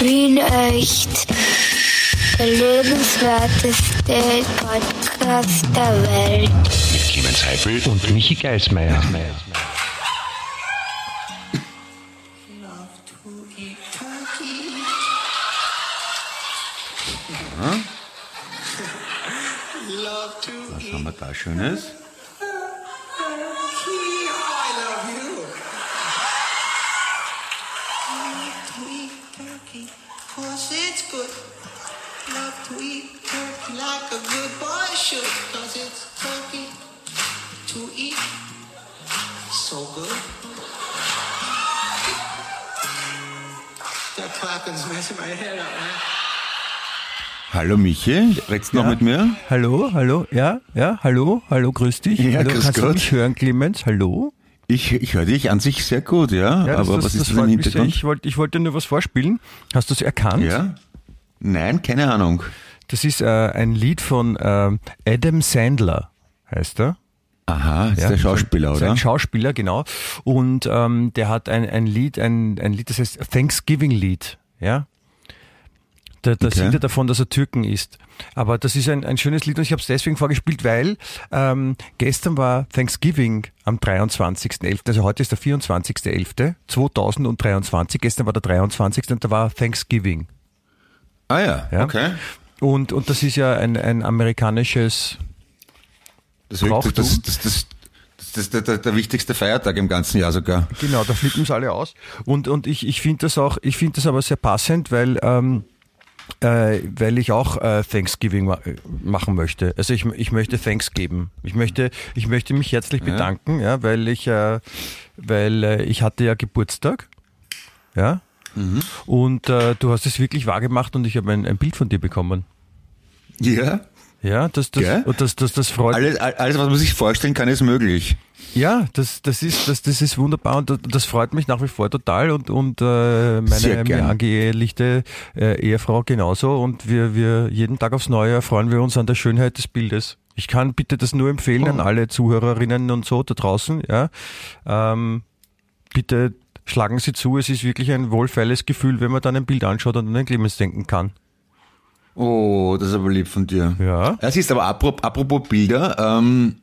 Wien echt. Der lebenswerteste Podcast der Welt. Mit Clemens Heifel und Michi Geismeier. Was haben wir da Schönes? Messing my head up, man. Hallo Michi, redst du noch Ja. mit mir? Hallo, hallo, ja, ja, hallo, hallo, grüß dich. Ja, hallo, grüß kannst du Gott. mich hören, Clemens? Hallo? Ich, ich höre dich an sich sehr gut, ja. Ja, aber das, was das, ist das das im. Hintergrund? Ich wollte ich wollte nur was vorspielen. Hast du es erkannt? Ja? Nein, keine Ahnung. Das ist äh, ein Lied von ähm, Adam Sandler, heißt er. Aha, ist Ja, der Schauspieler, ist Ein oder? Schauspieler, genau. Und ähm, der hat ein, ein Lied, ein, ein Lied, das heißt Thanksgiving-Lied, ja. Da, da Okay. singt er davon, dass er Türken ist. Aber das ist ein, ein schönes Lied und ich habe es deswegen vorgespielt, weil ähm, gestern war Thanksgiving am 23.11., also heute ist der 24.11.2023, gestern war der 23. und da war Thanksgiving. ah ja, Ja. okay. Und, und das ist ja ein, ein amerikanisches Das, Brauchtum? das, das, das, das, der, der, wichtigste Feiertag im ganzen Jahr sogar. Genau, da flippen es alle aus. Und, und ich, ich finde das auch, ich finde das aber sehr passend, weil, ähm, äh, weil ich auch äh, Thanksgiving ma äh, machen möchte. Also ich, ich möchte Thanks geben. Ich möchte, ich möchte mich herzlich bedanken, ja, weil ich, äh, weil äh, ich hatte ja Geburtstag, ja. Und äh, du hast es wirklich wahrgemacht und ich habe ein, ein Bild von dir bekommen. Ja? Ja, das, das, Gell? und das, das, das freut Alles, alles, was man sich vorstellen kann, ist möglich. Ja, das, das, ist, das, das ist wunderbar und das, das freut mich nach wie vor total und, und äh, meine mir angeehelichte äh, Ehefrau genauso und wir, wir jeden Tag aufs Neue erfreuen wir uns an der Schönheit des Bildes. Ich kann bitte das nur empfehlen Oh. an alle Zuhörerinnen und so da draußen. Ja, ähm, Bitte schlagen Sie zu, es ist wirklich ein wohlfeiles Gefühl, wenn man dann ein Bild anschaut und an den Clemens denken kann. Oh, das ist aber lieb von dir. Ja. Es ist aber apropos, apropos Bilder, ähm,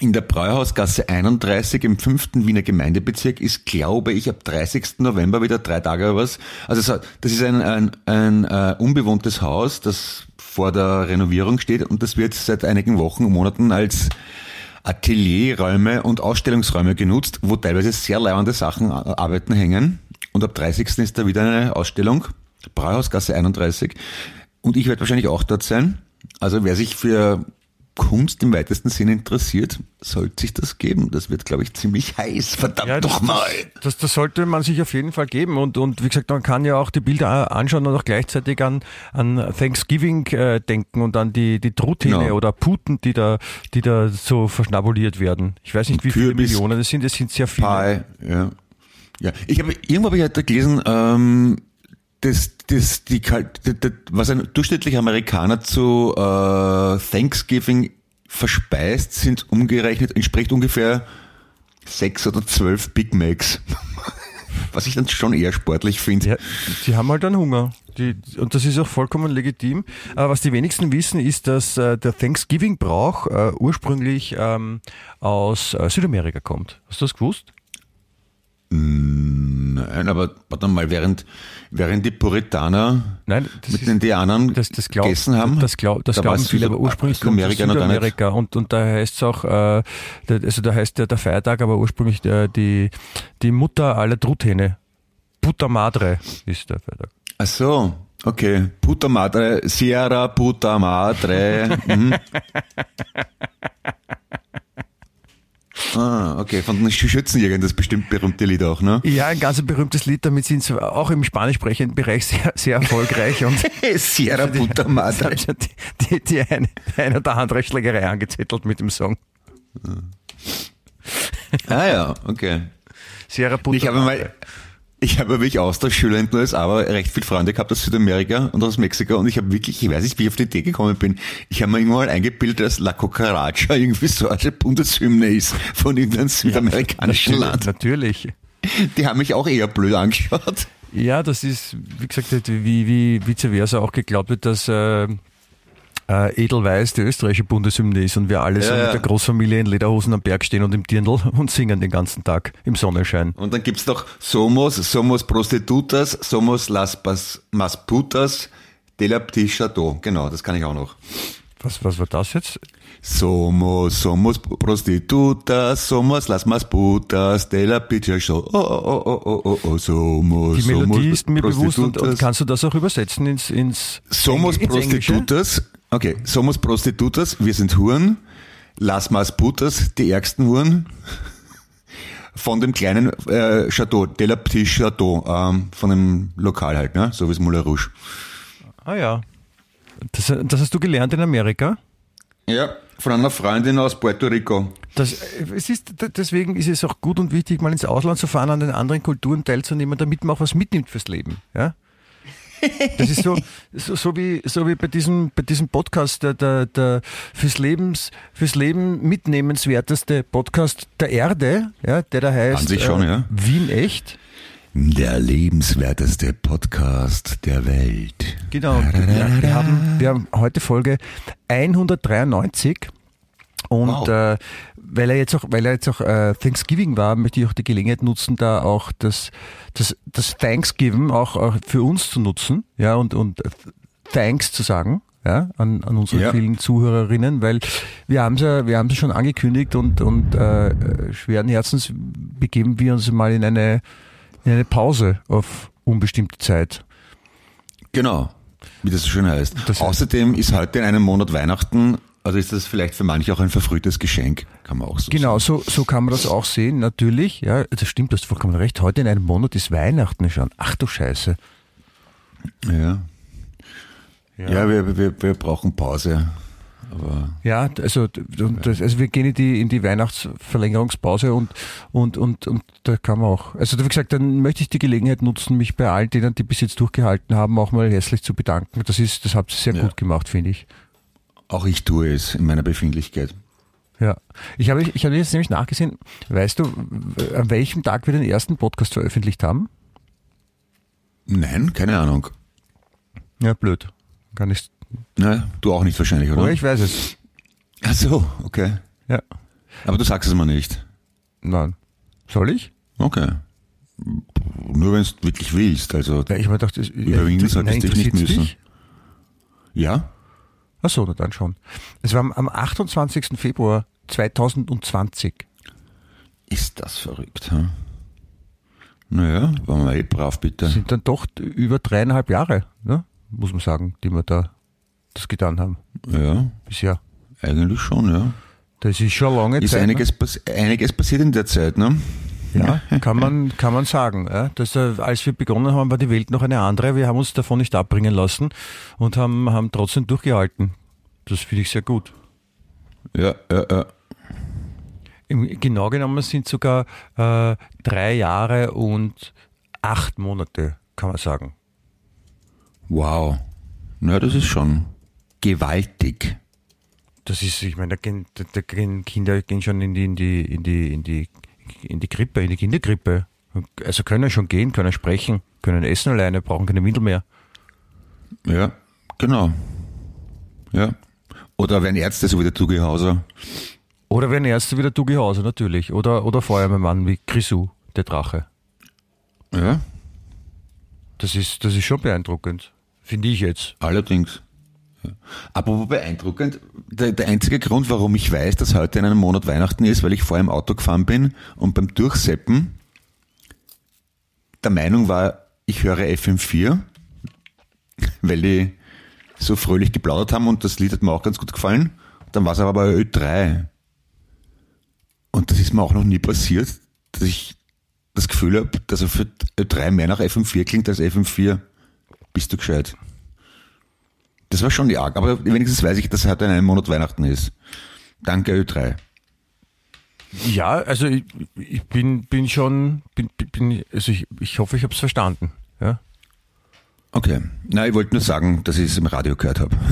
in der Brauhausgasse 31 im 5. Wiener Gemeindebezirk ist, glaube ich, ab 30. November wieder drei Tage oder was. Also das ist ein, ein, ein äh, unbewohntes Haus, das vor der Renovierung steht und das wird seit einigen Wochen und Monaten als Atelierräume und Ausstellungsräume genutzt, wo teilweise sehr leibende Sachen, äh, Arbeiten hängen. Und ab 30. ist da wieder eine Ausstellung, Brauhausgasse 31. Und ich werde wahrscheinlich auch dort sein. Also wer sich für Kunst im weitesten Sinne interessiert, sollte sich das geben. Das wird, glaube ich, ziemlich heiß. Verdammt Ja, das, doch mal. Das, das, das sollte man sich auf jeden Fall geben. Und, und wie gesagt, man kann ja auch die Bilder anschauen und auch gleichzeitig an, an Thanksgiving äh, denken und an die, die Truthähne Genau. oder Puten, die da, die da so verschnabuliert werden. Ich weiß nicht, wie viele. Millionen es sind, es sind sehr viele. Pie, ja. Ja, ich habe irgendwo habe ich heute gelesen, ähm, das, das, die, Kal- d- d- was ein durchschnittlicher Amerikaner zu äh, Thanksgiving verspeist, sind umgerechnet, entspricht ungefähr sechs oder zwölf Big Macs. Was ich dann schon eher sportlich finde. Ja, die haben halt einen Hunger. Die, und das ist auch vollkommen legitim. Aber was die wenigsten wissen, ist, dass äh, der Thanksgiving-Brauch äh, ursprünglich ähm, aus äh, Südamerika kommt. Hast du das gewusst? Nein, aber warte mal, während, während die Puritaner Nein, mit ist- den Indianern das, das glaub, gegessen haben, Das, glaub, das da glauben viele, aber ursprünglich kommt aus Südamerika und, und da heißt es auch, äh, also da heißt der, der Feiertag, aber ursprünglich der, die, die Mutter aller Truthähne. Puta Madre ist der Feiertag. Ach so, okay. Puta Madre, Sierra Puta Madre. Mhm. ah, okay, von den Schützenjägern, das bestimmt berühmte Lied auch, ne? Ja, ein ganz berühmtes Lied, damit sind sie auch im spanischsprechenden Bereich sehr, sehr erfolgreich und Sierra Puta es Madre. schon die, die, die eine, eine oder andere Schlägerei angezettelt mit dem Song. Ah ja, okay. Sierra Puta Ich habe mal, ich habe wirklich Austauschschüler in den USA, aber recht viele Freunde gehabt aus Südamerika und aus Mexiko und ich habe wirklich, ich weiß nicht, wie ich auf die Idee gekommen bin, ich habe mir irgendwann mal eingebildet, dass La Cucaracha irgendwie so eine Bundeshymne ist von irgendeinem südamerikanischen natürlich, Land. natürlich. Die haben mich auch eher blöd angeschaut. Ja, das ist, wie gesagt, wie, wie vice versa auch geglaubt wird, dass äh, äh, Edelweiß die österreichische Bundeshymne ist und wir alle so Ja, mit ja. der Großfamilie in Lederhosen am Berg stehen und im Dirndl und singen den ganzen Tag im Sonnenschein. Und dann gibt's noch Somos, Somos Prostitutas, Somos las Pas- Mas Putas de la Petit Chateau. Genau, das kann ich auch noch. Was, was war das jetzt? Somos, somos prostitutas, somos las más putas de la Petit Chateau. Oh, oh, oh, oh, oh, oh, somos, Die Melodie somos ist mir bewusst und, und kannst du das auch übersetzen ins, ins, Somos ins? Prostitutas. Okay, somos Prostitutas, wir sind Huren. Las Mas Putas, die ärgsten Huren. Von dem kleinen äh, Chateau, de la Petit Chateau, ähm, von dem Lokal halt, ne? so wie es Moulin Rouge. Ah ja. Das, das hast du gelernt in Amerika? Ja, von einer Freundin aus Puerto Rico. Das, es ist, deswegen ist es auch gut und wichtig, mal ins Ausland zu fahren, an den anderen Kulturen teilzunehmen, damit man auch was mitnimmt fürs Leben. Ja? Das ist so, so, so, wie, so wie bei diesem, bei diesem Podcast, der, der, der fürs, Lebens, fürs Leben mitnehmenswerteste Podcast der Erde, ja, der da heißt An sich schon, ja. Wien echt. Der lebenswerteste Podcast der Welt. Genau. Wir, wir, haben, wir haben heute Folge 193 und Wow. äh, weil er jetzt auch, weil er jetzt auch äh, Thanksgiving war, möchte ich auch die Gelegenheit nutzen, da auch das, das, das Thanksgiving auch, auch für uns zu nutzen, ja und und Thanks zu sagen. Ja, an, an unsere Ja. vielen Zuhörerinnen, weil wir haben es ja, wir haben es schon angekündigt und, und äh, schweren Herzens begeben wir uns mal in eine, in eine Pause auf unbestimmte Zeit. Genau, wie das so schön heißt. Das- Außerdem ist heute in einem Monat Weihnachten, also ist das vielleicht für manche auch ein verfrühtes Geschenk, kann man auch so Genau, so, so kann man das auch sehen, natürlich. Ja, das stimmt, du hast vollkommen recht. Heute in einem Monat ist Weihnachten schon. Ach du Scheiße. sagen. Ja, ja, wir, wir, wir brauchen Pause. Aber Ja, also, das, also wir gehen in die, in die Weihnachtsverlängerungspause und, und, und, und da kann man auch, also wie gesagt, dann möchte ich die Gelegenheit nutzen, mich bei all denen, die bis jetzt durchgehalten haben, auch mal herzlich zu bedanken. Das ist, das habt ihr sehr Ja. gut gemacht, finde ich. Auch ich tue es in meiner Befindlichkeit. Ja. Ich habe, ich habe jetzt nämlich nachgesehen, weißt du, an welchem Tag wir den ersten Podcast veröffentlicht haben? Nein, keine Ahnung. Ja, blöd. Gar nicht. Na, du auch nicht wahrscheinlich, oder? Oder ich weiß es. Ach so, okay. Ja. Aber du sagst es mir nicht. Nein. Soll ich? Okay. Nur wenn du wirklich willst, also Ja, ich mir dachte, das- Überwinden ja, solltest dich nicht müssen. dich? ja. Ach so, na dann schon. Es war am- am 28. Februar 2020. Ist das verrückt, hm? Naja, waren wir eh brav, bitte. Das sind dann doch über dreieinhalb Jahre, ne? muss man sagen, die wir da das getan haben Ja, bisher. eigentlich schon, ja. Das ist schon lange Ist Zeit. einiges, pass einiges passiert in der Zeit, ne? Ja, kann man, kann man sagen. Ja? Dass, äh, als wir begonnen haben, war die Welt noch eine andere. Wir haben uns davon nicht abbringen lassen und haben, haben trotzdem durchgehalten. Das finde ich sehr gut. Ja, ja, ja. Genau genommen sind sogar äh, drei Jahre und acht Monate, kann man sagen. Wow. Na, das ist schon gewaltig. Das ist, ich meine, da gehen, da gehen Kinder gehen schon in die, in die, in die, in die, in die Krippe, in die Kinderkrippe. Also können schon gehen, können sprechen, können essen alleine, brauchen keine Windel mehr. Ja, genau. Ja. Oder werden Ärzte so wie der Tugi Hauser. Oder werden Ärzte wie der Dugi Hauser natürlich. Oder, oder Feuerwehrmann wie Grisou, der Drache. Ja, Das ist, das ist schon beeindruckend. Finde ich jetzt. allerdings. Ja. Apropos beeindruckend, der, der einzige Grund, warum ich weiß, dass heute in einem Monat Weihnachten ist, weil ich vorher im Auto gefahren bin und beim Durchseppen der Meinung war, ich höre FM4, weil die so fröhlich geplaudert haben und das Lied hat mir auch ganz gut gefallen. Dann war es aber bei Ö3. Und das ist mir auch noch nie passiert, dass ich das Gefühl habe, dass er für Ö3 mehr nach FM4 klingt als FM4. Bist du gescheit? Das war schon die arg, aber wenigstens weiß ich, dass heute in einem Monat Weihnachten ist. Danke Ö3. Ja, also ich, ich bin, bin schon, bin, bin, also ich, ich hoffe, ich habe es verstanden. Ja. Okay. Na, ich wollte nur sagen, dass ich es im Radio gehört habe.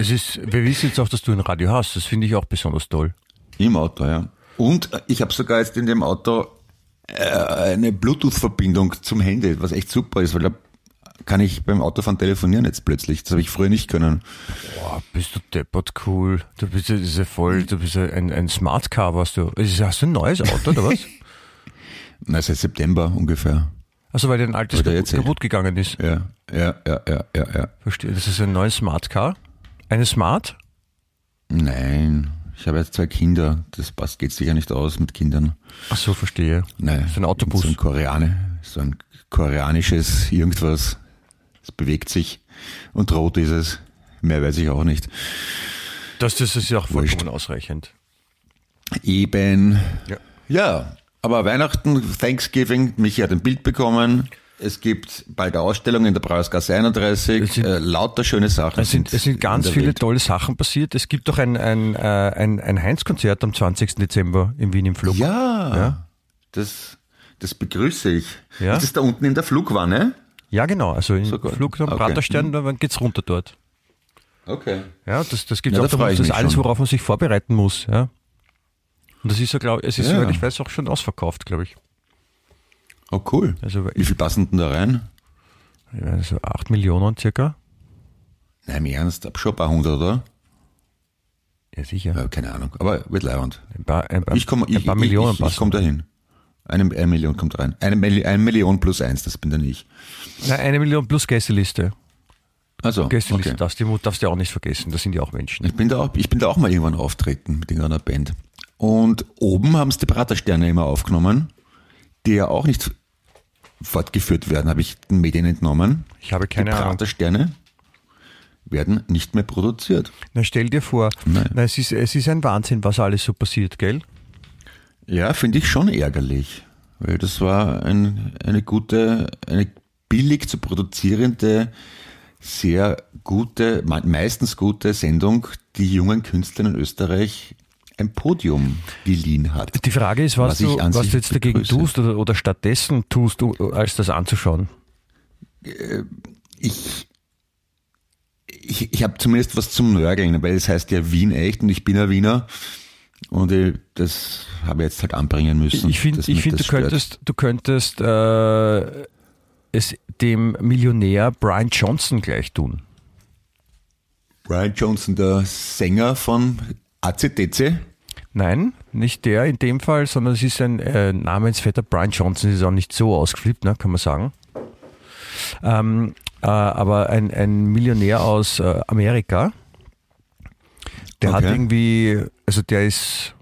Es ist, wir wissen jetzt auch, dass du ein Radio hast. Das finde ich auch besonders toll. Im Auto, ja. Und äh, ich habe sogar jetzt in dem Auto äh, eine Bluetooth-Verbindung zum Handy, was echt super ist, weil da kann ich beim Autofahren telefonieren jetzt plötzlich. Das habe ich früher nicht können. Boah, bist du deppert cool. Du bist ja, das ja voll, du bist ja ein, ein Smart Car, warst du. Hast du ein neues Auto oder was? Na, seit September ungefähr. Also weil dein altes kaputt, kaputt gegangen ist. Ja, ja, ja, ja, ja, ja. Verstehe. Das ist ein neues Smart Car. Eine Smart? Nein, ich habe jetzt zwei Kinder. Das passt, geht sicher nicht aus mit Kindern. Ach so, verstehe. Nein. So ein Autobus. So ein Koreane, so ein koreanisches irgendwas. Es bewegt sich und rot ist es. Mehr weiß ich auch nicht. Das, das ist ja auch vollkommen Wurscht. ausreichend. Eben. Ja. Ja, aber Weihnachten, Thanksgiving, Michi hat ein Bild bekommen. Es gibt bald eine Ausstellung in der Brauersgasse 31. Es sind- äh, lauter schöne Sachen. Es sind, es sind ganz viele Welt. tolle Sachen passiert. Es gibt doch ein, ein, äh, ein, ein Heinz-Konzert am 20. Dezember in Wien im Flug. Ja, Ja. Das, das begrüße ich. Ja. Ist das da unten in der Flugwanne? Ja, genau. Also im So. Flug Okay. Praterstern, dann geht's runter dort. Okay. Ja, das, das gibt Ja, auch da ich das ist alles, worauf man sich vorbereiten muss. Ja. Und das ist ja, glaube es ist, Ja. ich weiß, auch schon ausverkauft, glaube ich. Oh, cool. Also, Wie viel passen denn da rein? ja, so 8 Millionen circa. Nein, im Ernst, ab schon ein paar hundert, oder? Ja, sicher. Ja, keine Ahnung, aber wird leibend. Ein paar, ein paar, Ich komme, ich, ein paar ich, Millionen ich, ich passen. komme dahin. Eine, eine Million kommt rein. Eine, eine Million plus eins, das bin dann ich. Nein, eine Million plus Gästeliste. Also, Gästeliste okay. darfst, du, darfst du auch nicht vergessen. Das sind ja auch Menschen. Ich bin da auch, ich bin da auch mal irgendwann auftreten mit irgendeiner Band. Und oben haben es die Pratersterne immer aufgenommen, die ja auch nicht fortgeführt werden, habe ich den Medien entnommen. Ich habe keine die Ahnung. Pratersterne werden nicht mehr produziert. Na, stell dir vor, na, es, ist, es ist ein Wahnsinn, was alles so passiert, gell? Ja, finde ich schon ärgerlich, weil das war ein, eine gute, eine billig zu produzierende, sehr gute, me- meistens gute Sendung, die jungen Künstlern in Österreich ein Podium geliehen hat. Die Frage ist, was, Was du, was du jetzt dagegen begrüße. tust oder, oder stattdessen tust, du, als das anzuschauen. Ich, ich, ich habe zumindest was zum Nörgeln, weil es heißt ja Wien echt und ich bin ein Wiener und ich, das habe ich jetzt halt anbringen müssen. Ich finde, ich find, du stört. könntest, du könntest äh, es dem Millionär Brian Johnson gleich tun. Brian Johnson, der Sänger von ACDC. Nein, nicht der in dem Fall, sondern es ist ein äh, namensvetter Brian Johnson, ist auch nicht so ausgeflippt, ne, kann man sagen. Ähm, äh, aber ein, ein Millionär aus äh, Amerika, der hat Okay. irgendwie, also der ist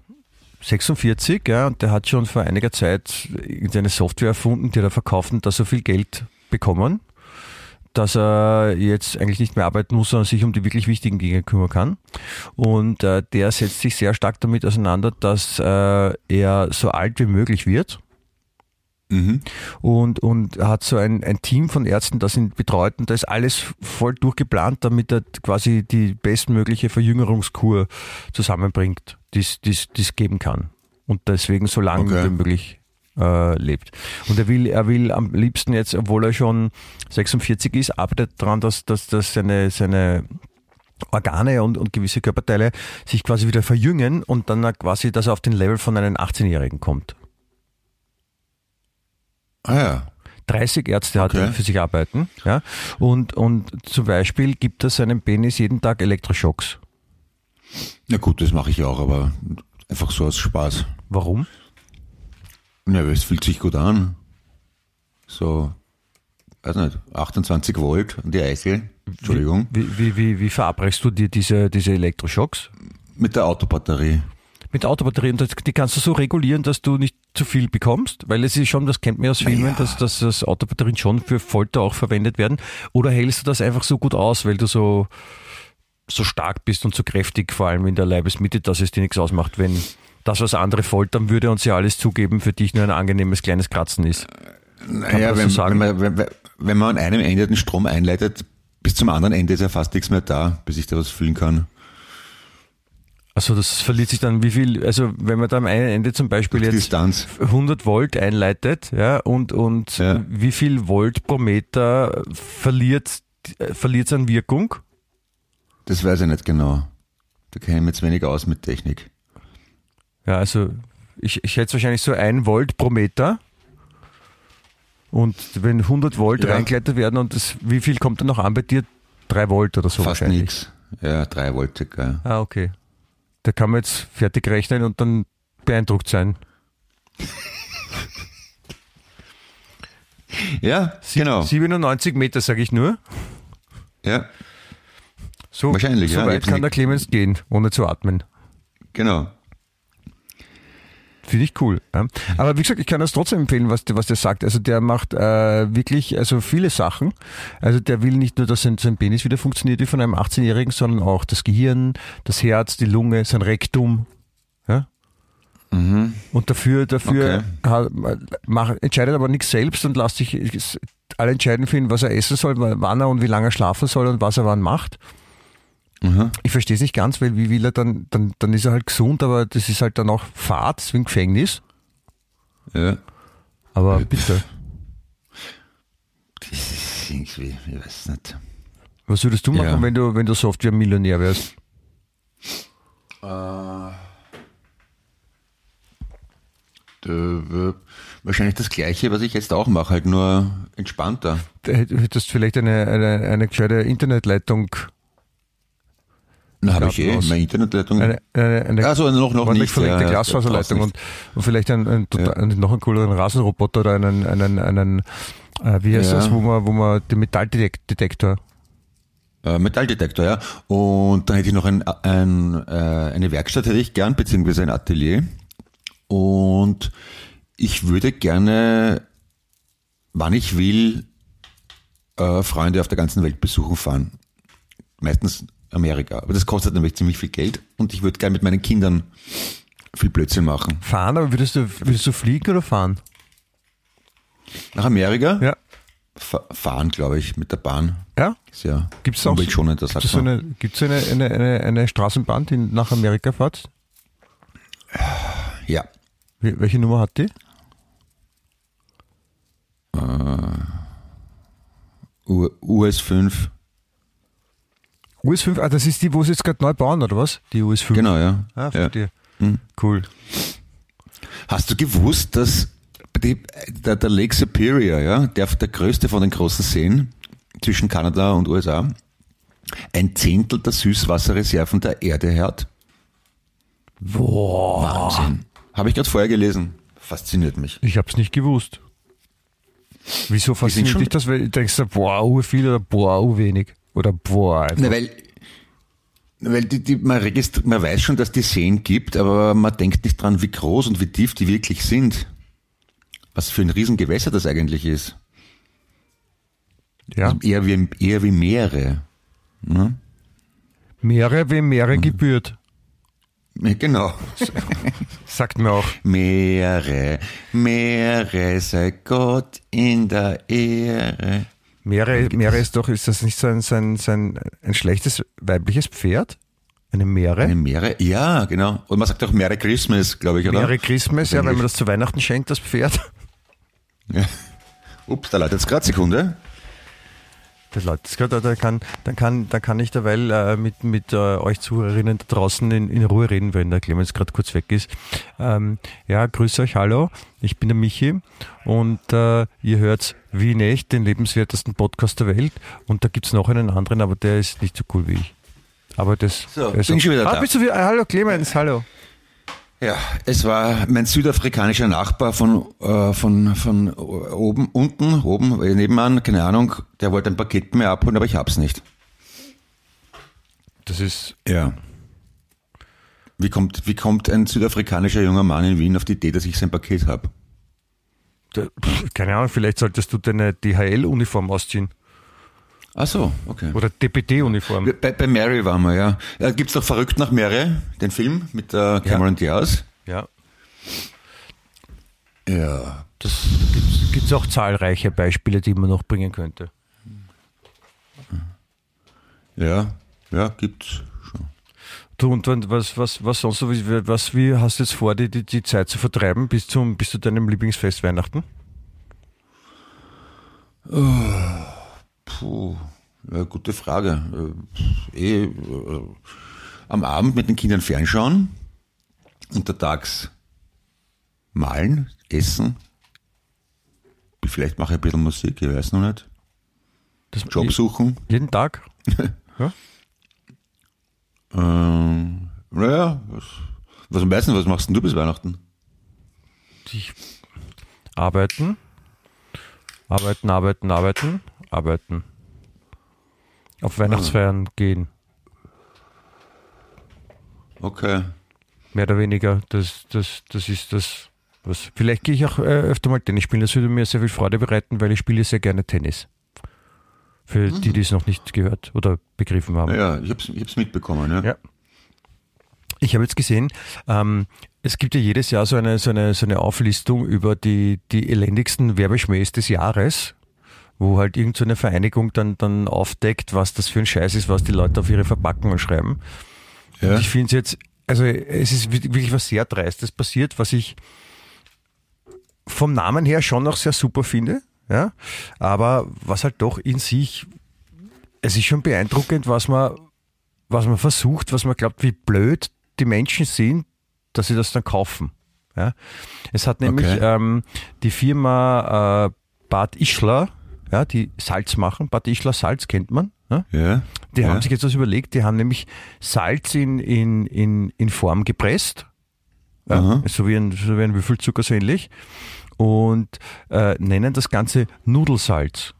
46, ja, und der hat schon vor einiger Zeit irgendeine Software erfunden, die er verkauft und da so viel Geld bekommen, dass er jetzt eigentlich nicht mehr arbeiten muss, sondern sich um die wirklich wichtigen Dinge kümmern kann. Und äh, der setzt sich sehr stark damit auseinander, dass äh, er so alt wie möglich wird Mhm. und, und hat so ein, ein Team von Ärzten, das ihn betreut und da ist alles voll durchgeplant, damit er quasi die bestmögliche Verjüngerungskur zusammenbringt, die es geben kann. Und deswegen so lange Okay. wie möglich äh, lebt. Und er will, er will am liebsten jetzt, obwohl er schon 46 ist, arbeitet daran, dass, dass, dass seine, seine Organe und, und gewisse Körperteile sich quasi wieder verjüngen und dann quasi, dass er auf den Level von einem 18-Jährigen kommt. Ah ja. 30 Ärzte hat Okay. für sich arbeiten. Ja? Und, und zum Beispiel gibt er seinem Penis jeden Tag Elektroschocks. Na gut, das mache ich auch, aber einfach so aus Spaß. Warum? Ja, weil es fühlt sich gut an. So, weiß nicht, 28 Volt an die Eichel. Entschuldigung. Wie, wie, wie, wie verabreichst du dir diese, diese Elektroschocks? Mit der Autobatterie. Mit Autobatterien, die kannst du so regulieren, dass du nicht zu viel bekommst, weil es ist schon, das kennt man ja aus Filmen, Naja. dass, dass, dass Autobatterien schon für Folter auch verwendet werden. Oder hältst du das einfach so gut aus, weil du so, so stark bist und so kräftig, vor allem in der Leibesmitte, dass es dir nichts ausmacht, wenn das, was andere foltern würde und sie alles zugeben, für dich nur ein angenehmes kleines Kratzen ist. Naja, das so wenn, sagen? wenn, man, wenn, wenn man an einem Ende den Strom einleitet, bis zum anderen Ende ist ja fast nichts mehr da, bis ich da was fühlen kann. Also das verliert sich dann wie viel, also wenn man da am einen Ende zum Beispiel jetzt Distanz. 100 Volt einleitet, ja, und, und Ja. wie viel Volt pro Meter verliert, verliert es an Wirkung? Das weiß ich nicht genau. Da kenne ich mich jetzt weniger aus mit Technik. Ja, also ich, ich schätze wahrscheinlich so ein Volt pro Meter, Und wenn 100 Volt Ja. reingeleitet werden und das, wie viel kommt dann noch an bei dir? 3 Volt oder so Fast wahrscheinlich. nichts. Ja, drei Volt circa. Ah, okay. Da kann man jetzt fertig rechnen und dann beeindruckt sein. Ja, genau. 97 Meter, sage ich nur. Ja, So, Wahrscheinlich, so ja. weit Jetzt kann der Clemens gehen, ohne zu atmen. genau. Finde ich cool. Ja. Aber wie gesagt, ich kann das trotzdem empfehlen, was der, was der sagt. Also der macht äh, wirklich also viele Sachen. Also der will nicht nur, dass sein, sein Penis wieder funktioniert wie von einem 18-Jährigen, sondern auch das Gehirn, das Herz, die Lunge, sein Rektum. Ja? Und dafür, dafür ha- mach, entscheidet aber nichts selbst und lässt sich alle entscheiden für ihn, was er essen soll, wann er und wie lange er schlafen soll und was er wann macht. Mhm. Ich verstehe es nicht ganz, weil wie will er dann, dann, dann ist er halt gesund, aber das ist halt dann auch Fahrt, deswegen Gefängnis. Ja. Aber bitte, Das ist irgendwie, ich weiß nicht. was würdest du machen, Ja. wenn du, wenn du Software-Millionär wärst? Äh, wahrscheinlich das Gleiche, was ich jetzt auch mache, halt nur entspannter. Hätt- hättest vielleicht eine, eine, eine gescheite Internetleitung, Na, habe ich eh, meine Internetleitung. eine, eine, eine also noch, noch nicht. verlegte ja, ja, Glasfaserleitung und, und vielleicht einen, einen, einen, noch einen cooleren Rasenroboter oder einen, einen, einen äh, wie heißt Ja. das, wo man, wo man den Metalldetektor. Äh, Metalldetektor, ja. Und dann hätte ich noch ein, ein, äh, eine Werkstatt hätte ich gern, beziehungsweise ein Atelier. Und ich würde gerne, wann ich will, äh, Freunde auf der ganzen Welt besuchen fahren. Meistens Amerika. Aber das kostet nämlich ziemlich viel Geld und ich würde gerne mit meinen Kindern viel Blödsinn machen. fahren, aber würdest du, würdest du fliegen oder fahren? Nach Amerika? Ja. Fa fahren, glaube ich, mit der Bahn. Ja? Ja Gibt's auch umweltschonender, Gibt sagt es so eine, gibt's so eine, eine, eine, eine Straßenbahn, die nach Amerika fährt? Ja. Welche Nummer hat die? U US 5. US5, ah, das ist die, wo sie jetzt gerade neu bauen, oder was? Die US5. Genau, ja. Ah, ja. verstehe. Cool. Hast du gewusst, dass die, der, der Lake Superior, ja, der, der größte von den großen Seen zwischen Kanada und USA, ein Zehntel der Süßwasserreserven der Erde hat? Boah. Wahnsinn. Habe ich gerade vorher gelesen. Fasziniert mich. Ich hab's nicht gewusst. Wieso fasziniert dich das? Weil du denkst, boah, viel oder boah, wenig. Oder boah, einfach. Na, weil weil die, die, man, registri- man weiß schon, dass die Seen gibt, aber man denkt nicht dran, wie groß und wie tief die wirklich sind. Was für ein Riesengewässer das eigentlich ist. ja. Also eher, wie, eher wie Meere. Ne? Meere, wem Meere gebührt. Ja, Genau. Sagt mir auch. Meere, Meere, sei Gott in der Ehre. Meere, Meere ist doch, ist das nicht sein, sein, sein, ein schlechtes weibliches Pferd? Eine Meere? Eine Meere? Ja, genau. Und man sagt auch Merry Christmas, glaube ich, oder? Meere Christmas, ja, wenn man das zu Weihnachten schenkt, das Pferd. Ja. Ups, da leitet es gerade Sekunde. Das Leute, das gerade, da kann, dann kann, dann kann ich derweil äh, mit, mit äh, euch Zuhörerinnen da draußen in, in Ruhe reden, wenn der Clemens gerade kurz weg ist. Ähm, ja, grüße euch, hallo, ich bin der Michi und äh, ihr hört wie nicht den lebenswertesten Podcast der Welt und da gibt's noch einen anderen, aber der ist nicht so cool wie ich. Aber das So, ist bin auch- schon wieder ah, da. Bist du wieder, ah, hallo Clemens, hallo. Ja, es war mein südafrikanischer Nachbar von, äh, von, von oben, unten, oben, äh, nebenan, keine Ahnung, der wollte ein Paket bei mir abholen, aber ich hab's nicht. Das ist, Ja. Wie kommt, wie kommt ein südafrikanischer junger Mann in Wien auf die Idee, dass ich sein Paket habe? keine Ahnung, vielleicht solltest du deine DHL-Uniform ausziehen Ach so, okay. oder DPD-Uniform. Bei, bei Mary waren wir, ja. ja gibt's noch Verrückt nach Mary, den Film mit äh, Cameron Diaz? Ja. Ja. Das gibt es auch zahlreiche Beispiele, die man noch bringen könnte. Ja, ja, gibt's schon. Du und was, was, was sonst was, wie hast du jetzt vor, die, die, die Zeit zu vertreiben bis zum, bis zu deinem Lieblingsfest Weihnachten? Puh, ja, gute Frage. Äh, eh, äh, am Abend mit den Kindern fernschauen, untertags malen, essen, vielleicht mache ich ein bisschen Musik, ich weiß noch nicht. Das, Job suchen. Jeden Tag? ja? Ähm, naja, was, was am besten, was machst denn du bis Weihnachten? Ich arbeiten, arbeiten, arbeiten, arbeiten, arbeiten. Auf Weihnachtsfeiern gehen. Okay. Mehr oder weniger. Das, das, das ist das. Was. Vielleicht gehe ich auch äh, öfter mal Tennis spielen. Das würde mir sehr viel Freude bereiten, weil ich spiele sehr gerne Tennis. Für die, die es noch nicht gehört oder begriffen haben. Ja, ich ich hab's mitbekommen, ja. Ja. Ich habe jetzt gesehen, ähm, es gibt ja jedes Jahr so eine, so eine, so eine Auflistung über die, die elendigsten Werbeschmähs des Jahres, wo halt irgendeine so Vereinigung dann, dann aufdeckt, was das für ein Scheiß ist, was die Leute auf ihre Verpackungen schreiben. Ja. Und ich finde es jetzt, also es ist wirklich was sehr Dreistes passiert, was ich vom Namen her schon noch sehr super finde, ja, aber was halt doch in sich, es ist schon beeindruckend, was man, was man versucht, was man glaubt, wie blöd die Menschen sind, dass sie das dann kaufen. Ja. Es hat nämlich Okay. ähm, die Firma äh, Bad Ischler, ja, die Salz machen, Bad Ischler Salz kennt man, ja? Ja. Die ja. haben sich jetzt was überlegt, die haben nämlich Salz in, in, in, in Form gepresst. Ja, so, wie ein, so wie ein Würfelzucker, so ähnlich. Und äh, nennen das Ganze Nudelsalz.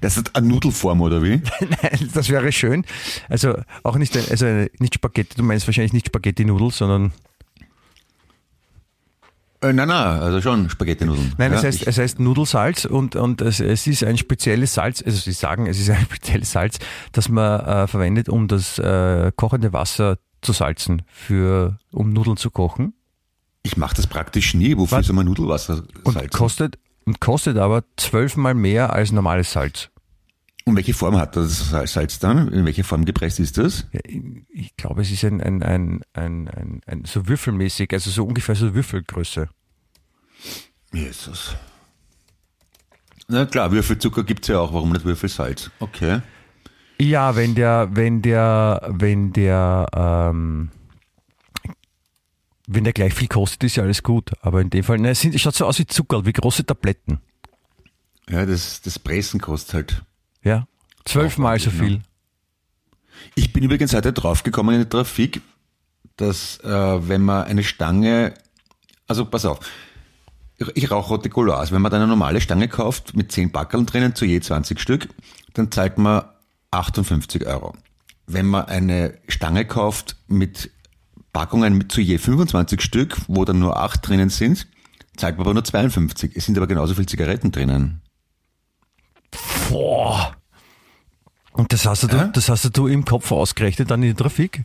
Das ist eine Nudelform, oder wie? Nein, das wäre schön. Also auch nicht, also nicht Spaghetti, du meinst wahrscheinlich nicht Spaghetti-Nudel, sondern Äh, nein, nein, also schon Spaghetti-Nudeln. Nein, ja, es, heißt, es heißt Nudelsalz und, und es, es ist ein spezielles Salz, also Sie sagen, es ist ein spezielles Salz, das man äh, verwendet, um das äh, kochende Wasser zu salzen, für, um Nudeln zu kochen. ich mache das praktisch nie. Wofür Was? soll man Nudelwasser Und salzen? kostet, und kostet aber zwölfmal mehr als normales Salz. Und welche Form hat das Salz dann? In welche Form gepresst ist das? Ja, ich, glaube, es ist ein, ein, ein, ein, ein, so würfelmäßig, also so ungefähr so Würfelgröße. Jesus. Na klar, Würfelzucker gibt's ja auch, warum nicht Würfelsalz? Okay. Ja, wenn der, wenn der, wenn der, ähm, wenn der gleich viel kostet, ist ja alles gut. Aber in dem Fall, ne, es es schaut so aus wie Zucker, wie große Tabletten. Ja, das, das Pressen kostet halt. Ja, zwölfmal so Aufwendig, viel. Ich bin übrigens heute draufgekommen in der Trafik, dass äh, wenn man eine Stange, also pass auf, ich, ich rauche Rote Colas, wenn man dann eine normale Stange kauft mit 10 Backeln drinnen, zu je 20 Stück, dann zahlt man 58 Euro. Wenn man eine Stange kauft mit Packungen mit zu je 25 Stück, wo dann nur 8 drinnen sind, zahlt man aber nur 52. Es sind aber genauso viele Zigaretten drinnen. Boah. Und das hast du, Ja? das hast du im Kopf ausgerechnet dann in der Trafik?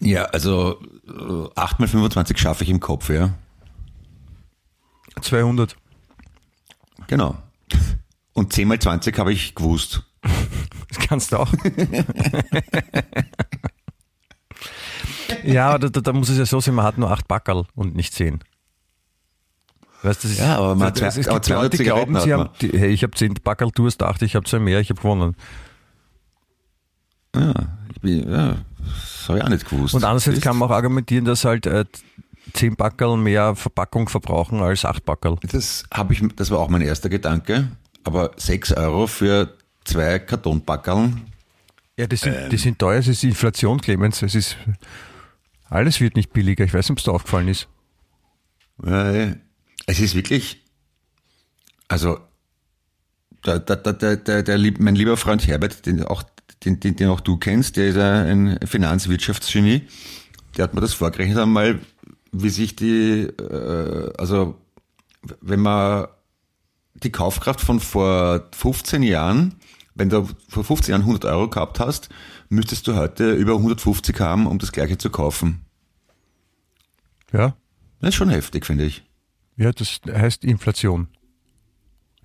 Ja, also äh, 8 mal 25 schaffe ich im Kopf, ja. 200. Genau. Und 10 mal 20 habe ich gewusst. Das kannst du auch. ja, aber da, da muss es ja so sein, man hat nur acht Backerl und nicht zehn. Weißt, du, das ist, Ja, aber man das- zwei- aber gibt Leute, 200 die glauben, sie haben, die, hey, ich habe zehn Backerl, du hast acht, ich habe zwei mehr, ich habe gewonnen. Ja, ich bin, ja, das habe ich auch nicht gewusst. Und andererseits kann man auch argumentieren, dass halt äh, zehn Backerl mehr Verpackung verbrauchen als acht Backerl. Das habe ich, das war auch mein erster Gedanke. Aber 6 Euro für zwei Kartonpackeln, Ja, die sind, Ähm. die sind teuer, es ist Inflation, Clemens. Es ist, alles wird nicht billiger. Ich weiß nicht, ob es dir aufgefallen ist. äh, es ist wirklich, also der, der, der, der, der, der lieb, mein lieber Freund Herbert, den auch, den, den, den auch du kennst, der ist ein Finanzwirtschaftsgenie, der hat mir das vorgerechnet einmal, wie sich die, äh, also wenn man die Kaufkraft von vor 15 Jahren, wenn du vor 15 Jahren 100 Euro gehabt hast, müsstest du heute über 150 haben, um das gleiche zu kaufen. Ja, Das ist schon heftig, finde ich. Ja das heißt Inflation.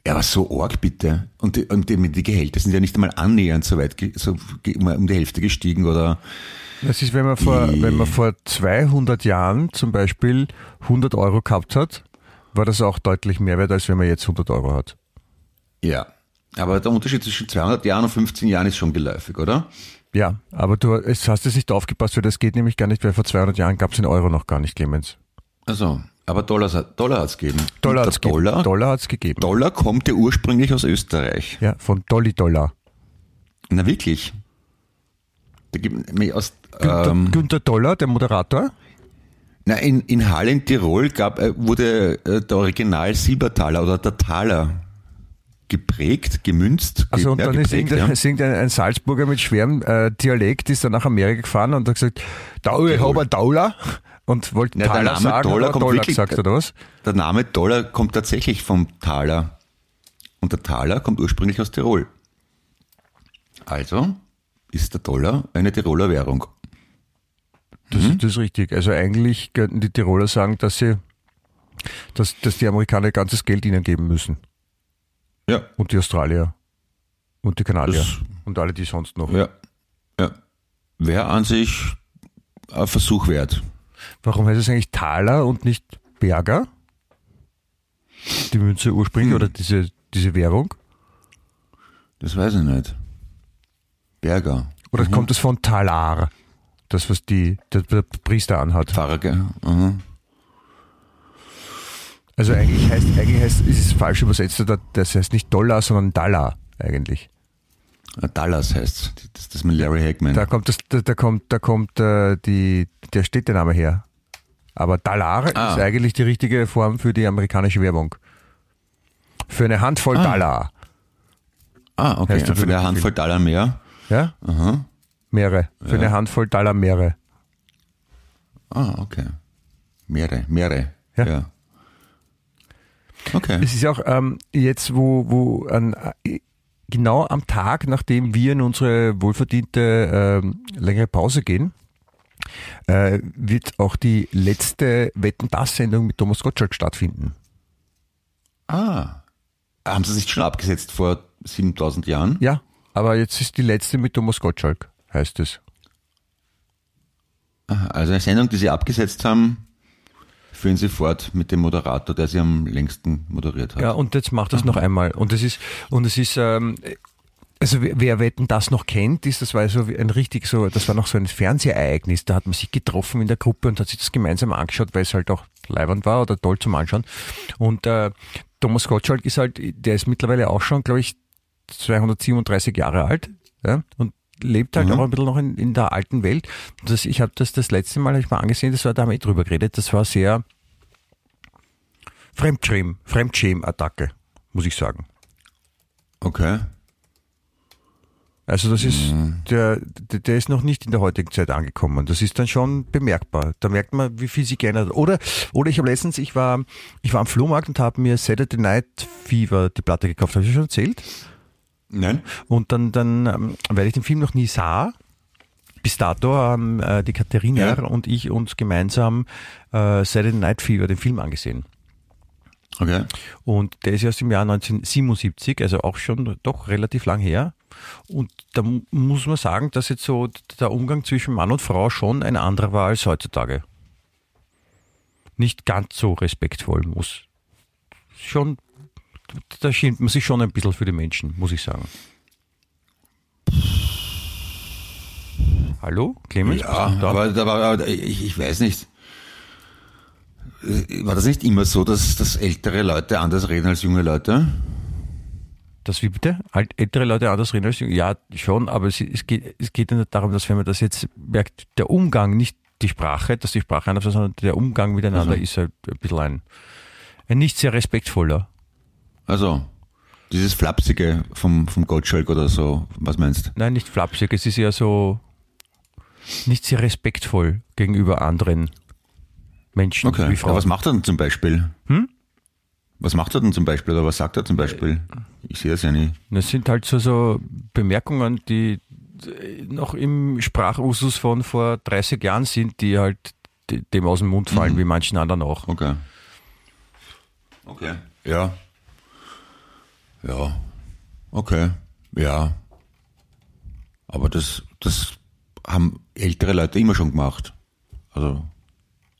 Ja, aber so arg bitte. Und die, und die, die Gehälter sind ja nicht einmal annähernd so weit, so um die Hälfte gestiegen oder, Das ist, wenn man vor, wenn man vor 200 Jahren zum Beispiel 100 Euro gehabt hat, war das auch deutlich mehr wert, als wenn man jetzt 100 Euro hat. ja. Aber der Unterschied zwischen 200 Jahren und 15 Jahren ist schon geläufig, oder? Ja, aber du es hast jetzt nicht aufgepasst, weil das geht nämlich gar nicht, weil vor 200 Jahren gab es den Euro noch gar nicht, Clemens. Also, Aber Dollar, Dollar hat's gegeben. Dollar hat's der gegeben. Dollar, Dollar hat's gegeben. Dollar kommt ja ursprünglich aus Österreich. Ja, von Dolly Dollar. Na wirklich? Da gibt aus, Günther, ähm, Günther Dollar, der Moderator. na, in, in Halle in Tirol gab, äh, wurde äh, der Original Silbertaler oder der Taler geprägt, gemünzt. Also und ja, dann ist geprägt, irgendein, ja. ist irgendein ein Salzburger mit schwerem äh, Dialekt, ist dann nach Amerika gefahren und hat gesagt, da ich habe einen Dollar und wollte Ja, Name sagen, Dollar kommt Dollar wirklich- gesagt, oder was? Der Name Dollar kommt tatsächlich vom Taler. Und der Taler kommt ursprünglich aus Tirol. Also ist der Dollar eine Tiroler Währung. Das, Mhm. das ist richtig. Also eigentlich könnten die Tiroler sagen, dass sie, dass, dass die Amerikaner ganzes Geld ihnen geben müssen. Ja. Und die Australier. Und die Kanadier. Das- und alle, die sonst noch. Ja. Ja. Wäre an sich ein Versuch wert. Warum heißt es eigentlich Taler und nicht Berger? Die Münze ursprünglich Hm. oder diese, diese Währung? Das weiß ich nicht. Berger. Oder kommt es von Talar? Das, was die, der, der Priester anhat. Pfarrer? Mhm. Also eigentlich heißt, eigentlich heißt, ist es falsch übersetzt, das heißt nicht Dollar, sondern Dollar eigentlich. Ah, Dallas heißt Das ist mit Larry Hagman. Da kommt das, da, da kommt, da kommt äh, die, der Städtename her. Aber Dollar Ah. ist eigentlich die richtige Form für die amerikanische Werbung. Für eine Handvoll Dollar. ah, okay. heißt Für eine. Handvoll Dollar mehr. Ja? Aha. Meere. Für eine Handvoll Dollar Meere. Ah, okay. Mehrere, mehrere. Ja. ja. Okay. Es ist auch ähm, jetzt, wo, wo an, äh, genau am Tag, nachdem wir in unsere wohlverdiente ähm, längere Pause gehen, äh, wird auch die letzte Wetten das Sendung mit Thomas Gottschalk stattfinden. Ah. Haben Sie sich schon abgesetzt vor 7000 Jahren? Ja, aber jetzt ist die letzte mit Thomas Gottschalk, heißt es. Aha, Also eine Sendung, die Sie abgesetzt haben, führen Sie fort mit dem Moderator, der Sie am längsten moderiert hat. Ja, und jetzt macht das noch einmal. Und es ist, und es ist, ähm, also wer, Wetten das noch kennt, ist, das war so ein richtig so, das war noch so ein Fernsehereignis. Da hat man sich getroffen in der Gruppe und hat sich das gemeinsam angeschaut, weil es halt auch leibend war oder toll zum Anschauen. Und äh, Thomas Gottschalk ist halt, der ist mittlerweile auch schon, glaube ich, 237 Jahre alt ja, und lebt halt auch ein bisschen noch in, in der alten Welt. Das, ich habe das das letzte Mal ich mal angesehen, das war da haben wir eh drüber geredet, das war sehr Fremdschäm, Fremdschäm-Attacke, muss ich sagen. Okay. Also das ist, der, der, der ist noch nicht in der heutigen Zeit angekommen. Das ist dann schon bemerkbar. Da merkt man, wie viel sich geändert hat. Oder, oder ich habe letztens, ich war, ich war am Flohmarkt und habe mir Saturday Night Fever die Platte gekauft. Habe ich schon erzählt? Nein? Und dann, dann ähm, weil ich den Film noch nie sah, bis dato haben äh, die Katharina Ja. und ich uns gemeinsam äh, Saturday Night Fever, den Film angesehen. Okay. Und der ist ja aus dem Jahr 1977, also auch schon doch relativ lang her. Und da mu- muss man sagen, dass jetzt so der Umgang zwischen Mann und Frau schon ein anderer war als heutzutage. Nicht ganz so respektvoll muss. Schon, da schämt man sich schon ein bisschen für die Menschen, muss ich sagen. Hallo, Clemens? Ja, da? aber, da war, aber ich, ich weiß nicht. War das nicht immer so, dass, dass ältere Leute anders reden als junge Leute? Das wie bitte? Alt, ältere Leute anders reden als? Ja, schon, aber es, es, geht, es geht ja nicht darum, dass wenn man das jetzt merkt, der Umgang, nicht die Sprache, dass die Sprache anders ist, sondern der Umgang miteinander Also. ist halt ein bisschen ein, ein nicht sehr respektvoller. Also, dieses Flapsige vom, vom Gottschalk oder so, was meinst du? Nein, nicht flapsig, es ist ja so nicht sehr respektvoll gegenüber anderen Menschen Okay, Frauen. was macht er denn zum Beispiel? Hm? Was macht er denn zum Beispiel oder was sagt er zum Beispiel? Ich sehe das ja nicht. Das sind halt so, so Bemerkungen, die noch im Sprachusus von vor 30 Jahren sind, die halt de- dem aus dem Mund fallen, Mhm. wie manchen anderen auch. Okay. Okay. Ja. Ja. Okay. Ja. Aber das, das haben ältere Leute immer schon gemacht. Also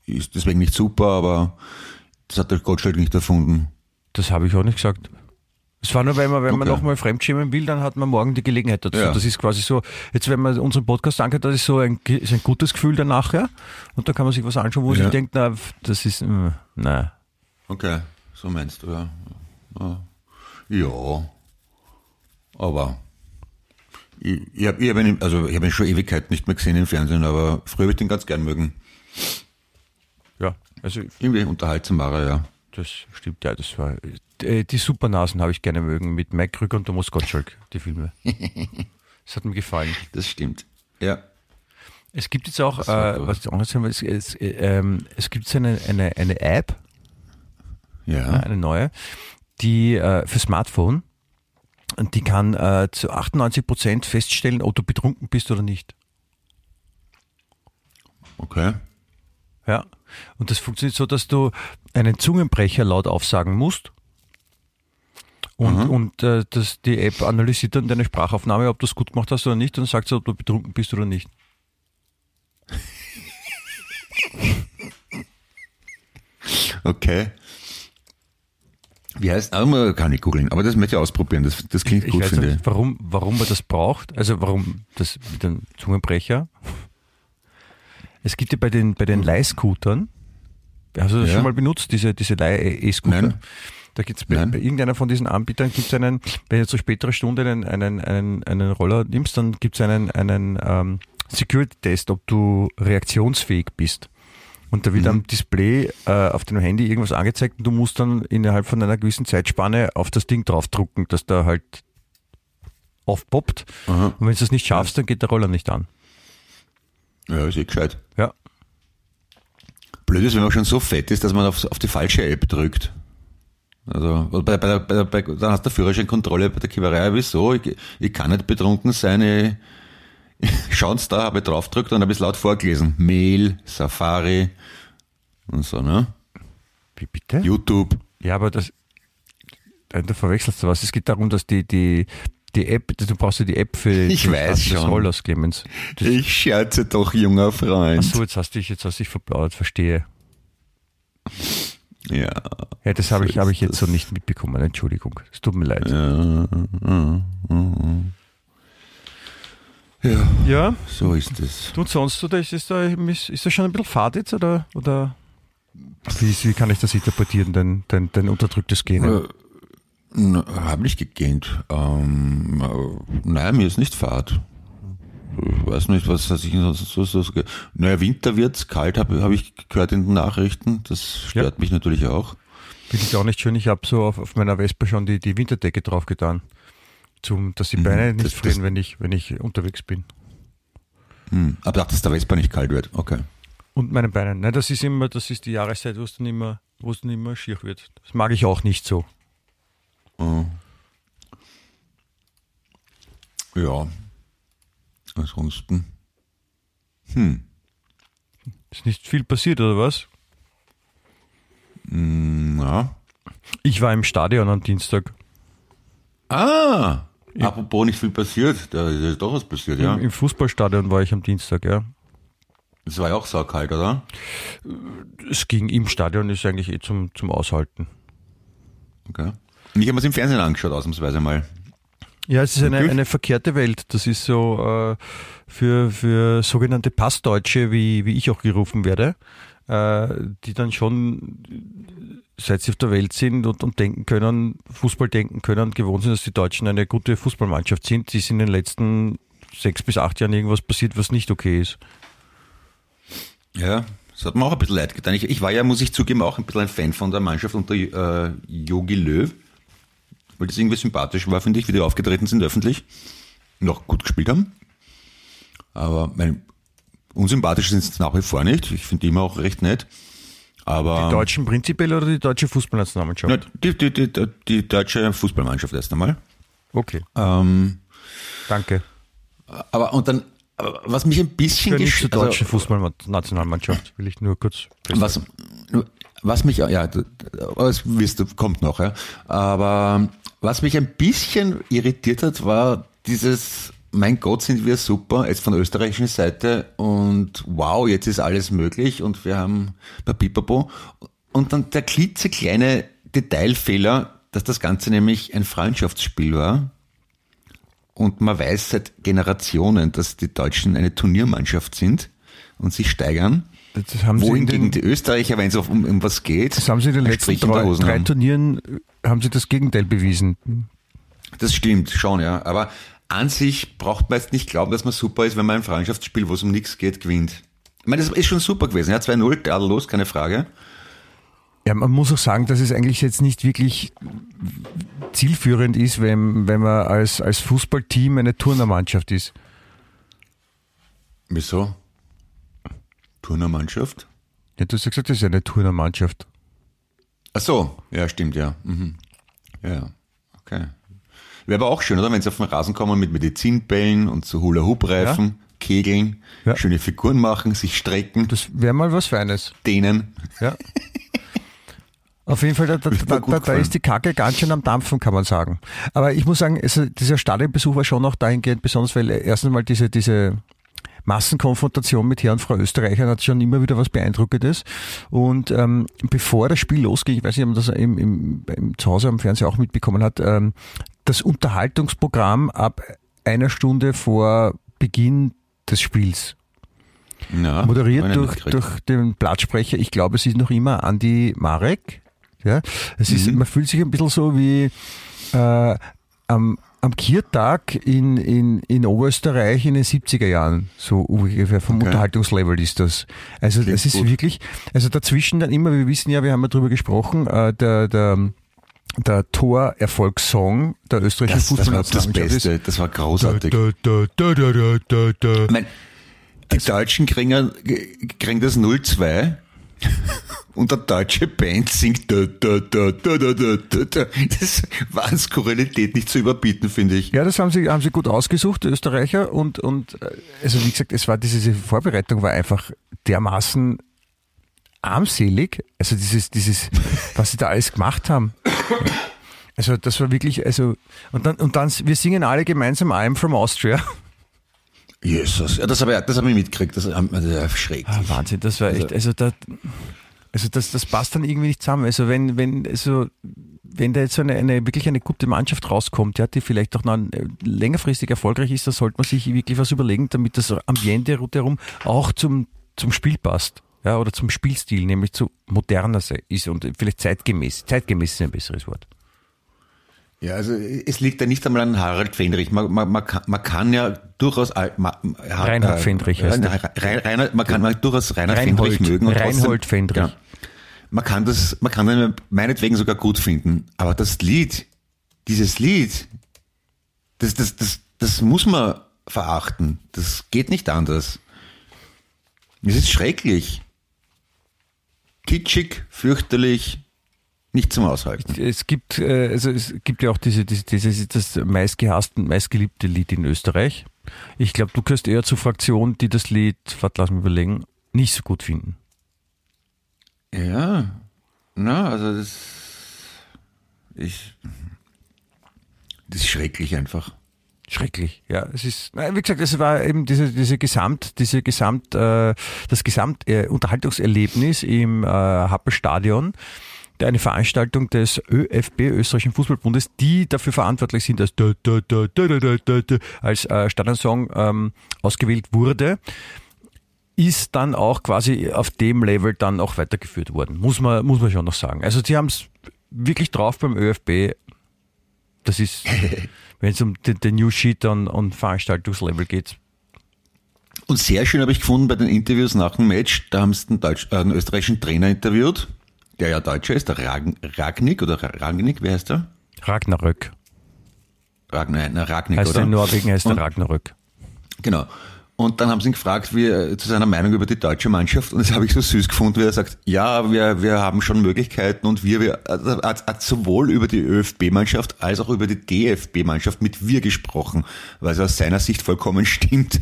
ist deswegen nicht super, aber das hat der Gottschalk nicht erfunden. Das habe ich auch nicht gesagt. Es war nur, wenn man, wenn man Okay. nochmal fremdschämen will, dann hat man morgen die Gelegenheit dazu. Ja. Das ist quasi so, jetzt wenn man unseren Podcast anhört, das ist so ein, ist ein gutes Gefühl danach, ja. Und da kann man sich was anschauen, wo man Ja. sich denkt, na, das ist, mm, nein. Okay, so meinst du, ja. Ja, aber ich, ich habe ich hab ihn, also ich hab ihn schon Ewigkeit nicht mehr gesehen im Fernsehen, aber früher habe ich den ganz gern mögen. Ja, also Irgendwie unterhaltsamer, ja. das stimmt, ja, das war, äh, die Supernasen habe ich gerne mögen, mit Mike Krüger und Thomas Gottschalk, die Filme. Das hat mir gefallen. Das stimmt. Ja. Es gibt jetzt auch, äh, was ich auch noch sagen will, es, es, äh, ähm, es gibt eine, eine, eine App, Ja. ja, eine neue, die äh, für Smartphone, und die kann äh, zu 98 Prozent feststellen, ob du betrunken bist oder nicht. Okay. Ja. Und das funktioniert so, dass du einen Zungenbrecher laut aufsagen musst. Und, und äh, das, die App analysiert dann deine Sprachaufnahme, ob du es gut gemacht hast oder nicht, und sagt ob du betrunken bist oder nicht. Okay. Wie heißt, aber kann ich googeln, aber das möchte ich ausprobieren, das, das klingt Ich gut, weiß finde ich. warum, warum man das braucht, also warum das mit dem Zungenbrecher. Es gibt ja bei den, bei den Leihscootern, hast du das Ja. schon mal benutzt, diese, diese Leih-E-Scooter? Da gibt's bei, bei irgendeiner von diesen Anbietern gibt's einen, wenn du zu späterer Stunde einen, einen, einen, einen Roller nimmst, dann gibt's einen, einen ähm, Security-Test, ob du reaktionsfähig bist. Und da wird Mhm. am Display äh, auf deinem Handy irgendwas angezeigt und du musst dann innerhalb von einer gewissen Zeitspanne auf das Ding draufdrucken, dass da halt aufpoppt. Aha. Und wenn du das nicht schaffst, dann geht der Roller nicht an. Ja, ist eh gescheit. Ja. Blöd ist, wenn man schon so fett ist, dass man auf, auf die falsche App drückt. Also bei, bei, bei, bei, dann hast du Führerscheinkontrolle bei der Kiewerei. Wieso? Ich, ich kann nicht betrunken sein. Ich, Schauen's da, habe ich draufgedrückt und habe es laut vorgelesen. Mail, Safari und so, ne? Wie bitte? YouTube. Ja, aber das, du verwechselst da was. Es geht darum, dass die, die, die App, du brauchst ja die App für Ich weiß des schon. Rollers, Clemens. Das, Ich scherze doch, junger Freund. Ach so, jetzt hast du dich, jetzt hast du dich verplaudert, verstehe. Ja. Ja, das habe ich, habe ist ich jetzt so nicht mitbekommen. Entschuldigung. Es tut mir leid. Ja, ja, ja. so ist es. du und sonst, oder ist, ist, da, ist, das schon ein bisschen fad jetzt, oder, oder wie, wie kann ich das interpretieren, dein, dein, dein unterdrücktes Gene? Äh, na, Hab nicht gegähnt. Ähm, äh, nein, mir ist nicht fad. Ich weiß nicht, was was ich sonst so, so, so Naja, Winter wird's, kalt habe hab ich gehört in den Nachrichten. Das stört Ja. mich natürlich auch. Finde ich auch nicht schön. Ich habe so auf, auf meiner Vespa schon die, die Winterdecke drauf getan. Zum, dass die Beine nicht Mhm. das- frieren, das- wenn ich, wenn ich unterwegs bin. Hm. Aber dass der Vespa nicht kalt wird. Okay. Und meine Beine. Nein, das ist immer, das ist die Jahreszeit, wo es dann immer, wo es dann immer schier wird. Das mag ich auch nicht so. Oh. Ja. Ansonsten. Hm. Ist nicht viel passiert, oder was? Na. Ich war im Stadion am Dienstag. Ah! Apropos nicht viel passiert. Da ist doch was passiert, ja. Im, Im Fußballstadion war ich am Dienstag, ja. Es war ja auch saukalt, oder? Es ging im Stadion, ist eigentlich eh zum, zum Aushalten. Okay. Und ich habe mir im Fernsehen angeschaut, ausnahmsweise mal. Ja, es ist eine, eine verkehrte Welt. Das ist so äh, für, für sogenannte Passdeutsche, wie, wie ich auch gerufen werde, äh, die dann schon, seit sie auf der Welt sind und, und denken können, Fußball denken können, gewohnt sind, dass die Deutschen eine gute Fußballmannschaft sind. Die ist in den letzten sechs bis acht Jahren irgendwas passiert, was nicht okay ist. Ja, das hat mir auch ein bisschen leid getan. Ich, ich war ja, muss ich zugeben, auch ein bisschen ein Fan von der Mannschaft unter äh, Jogi Löw. Weil das irgendwie sympathisch war, finde ich, wie die aufgetreten sind öffentlich. Noch gut gespielt haben. Aber mein, unsympathisch sind sie nach wie vor nicht. Ich finde die immer auch recht nett. Aber Die Deutschen prinzipiell oder die deutsche Fußballnationalmannschaft? na, die, die, die, die, deutsche Fußballmannschaft erst einmal. Okay, Ähm, danke. aber und dann, aber was mich ein bisschen nicht zur also- deutschen Fußballnationalmannschaft, will ich nur kurz Was, was mich, ja, d- d- aber es wirst kommt noch, ja. Aber was mich ein bisschen irritiert hat, war dieses, mein Gott, sind wir super, jetzt von österreichischen Seite und wow, jetzt ist alles möglich und wir haben Papipapo. Und dann der klitzekleine Detailfehler, dass das Ganze nämlich ein Freundschaftsspiel war. Und man weiß seit Generationen, dass die Deutschen eine Turniermannschaft sind und sich steigern. Das haben sie in Wohingegen den, die Österreicher, wenn es um, um was geht, das haben sie in den letzten Strich drei, drei haben. Turnieren äh, haben sie das Gegenteil bewiesen. Das stimmt schon, ja. Aber an sich braucht man jetzt nicht glauben, dass man super ist, wenn man ein Freundschaftsspiel, wo es um nichts geht, gewinnt. Ich meine, das ist schon super gewesen. Ja, 2-0, tadellos, keine Frage. Ja, man muss auch sagen, dass es eigentlich jetzt nicht wirklich zielführend ist, wenn, wenn man als, als Fußballteam eine Turnermannschaft ist. Wieso? Turnermannschaft? Ja, du hast ja gesagt, das ist eine Turnermannschaft. Ach so, ja, stimmt, ja. Mhm. Ja, ja. okay. Wäre aber auch schön, oder? Wenn sie auf den Rasen kommen mit Medizinbällen und so Hula-Hoop-Reifen, Kegeln, Ja. schöne Figuren machen, sich strecken, Das wäre mal was Feines. dehnen. Ja. Auf jeden Fall, da, da, da, da, ist die Kacke ganz schön am Dampfen, kann man sagen. Aber ich muss sagen, also dieser Stadionbesuch war schon auch dahingehend besonders, weil erstens mal diese, diese Massenkonfrontation mit Herr und Frau Österreicher hat schon immer wieder was Beeindruckendes. Und ähm, bevor das Spiel losging, ich weiß nicht, ob man das im, im, im Zuhause am Fernseher auch mitbekommen hat, ähm, das Unterhaltungsprogramm ab einer Stunde vor Beginn des Spiels Ja, moderiert durch, durch den Blattsprecher. Ich glaube, es ist noch immer Andi Marek. Ja, es ist, Mhm. man fühlt sich ein bisschen so wie äh, am, am Kiertag in, in, in Oberösterreich in den 70er Jahren. So ungefähr vom Okay. Unterhaltungslevel ist das. Also Klingt das ist gut. wirklich, also dazwischen dann immer, wir wissen ja, wir haben ja drüber gesprochen, äh, der, der, der Torerfolgssong der österreichischen das, das war das Fußballnationalmannschaft Beste, das war großartig. Da, da, da, da, da, da, da. Ich mein, die Deutschen kriegen, kriegen das 0-2 und der deutsche Band singt da, da, da, da, da, da, da, da. Das war an Skurrilität nicht zu überbieten, finde ich. Ja, das haben sie, haben sie gut ausgesucht, die Österreicher. Und, und äh, also wie gesagt, es war diese, diese Vorbereitung war einfach dermaßen armselig. Also dieses, dieses, was sie da alles gemacht haben. Also das war wirklich, also und dann, und dann, wir singen alle gemeinsam I'm from Austria. Jesus, ja, das habe ich, das hab ich mitgekriegt, das, das ist schräg. Ah, Wahnsinn, das war echt, also da, also das, das passt dann irgendwie nicht zusammen. Also wenn, wenn, also wenn da jetzt so eine, eine wirklich eine gute Mannschaft rauskommt, ja, die vielleicht auch noch äh, längerfristig erfolgreich ist, dann sollte man sich wirklich was überlegen, damit das Ambiente rundherum auch zum, zum Spiel passt. Ja, oder zum Spielstil, nämlich zu moderner ist und vielleicht zeitgemäß. Zeitgemäß ist ein besseres Wort. Ja, also es liegt ja nicht einmal an Harald Fendrich. Man, man, man, kann, man kann ja durchaus al- ma, ha- Reinhard Fendrich heißt Rein, Rein, Reinhard, man kann man durchaus Reinhard Reinhold- Fendrich mögen. Und Reinhold Fendrich. Ja, man kann das, man kann den meinetwegen sogar gut finden. Aber das Lied, dieses Lied, das, das, das, das muss man verachten. Das geht nicht anders. Es ist schrecklich. Kitschig, fürchterlich, nicht zum Aushalten. Es gibt, äh, also es gibt ja auch diese, diese, dieses das meistgehasste, meistgeliebte Lied in Österreich. Ich glaube, du gehörst eher zur Fraktion, die das Lied, warte, lass mich überlegen, nicht so gut finden. Ja, na, also das, ich, das ist schrecklich einfach. Schrecklich, ja. Es ist, wie gesagt, es war eben diese, diese Gesamt, diese Gesamt, äh, das Gesamt äh, Unterhaltungserlebnis im äh, Happelstadion, der eine Veranstaltung des ÖFB, Österreichischen Fußballbundes, die dafür verantwortlich sind, dass als äh, Standardsong ähm, ausgewählt wurde ist dann auch quasi auf dem Level dann auch weitergeführt worden, muss man, muss man schon noch sagen. Also sie haben es wirklich drauf beim ÖFB. Das ist, wenn es um den, den New Sheet und, und Veranstaltungslevel geht, und sehr schön habe ich gefunden bei den Interviews nach dem Match, da haben sie den, Deutsch, äh, den österreichischen Trainer interviewt der ja Deutscher ist, der Rag, Ragnik oder Ra- Ragnik, wer heißt der? Ragnarök. Ragnar, na, Ragnik, Heißt oder? in Norwegen heißt der Und- Ragnarök. Genau. Und dann haben sie ihn gefragt, wie, äh, zu seiner Meinung über die deutsche Mannschaft. Und das habe ich so süß gefunden, wie er sagt, ja, wir, wir haben schon Möglichkeiten und wir, wir also hat, hat sowohl über die ÖFB-Mannschaft als auch über die DFB-Mannschaft mit wir gesprochen, weil es aus seiner Sicht vollkommen stimmt.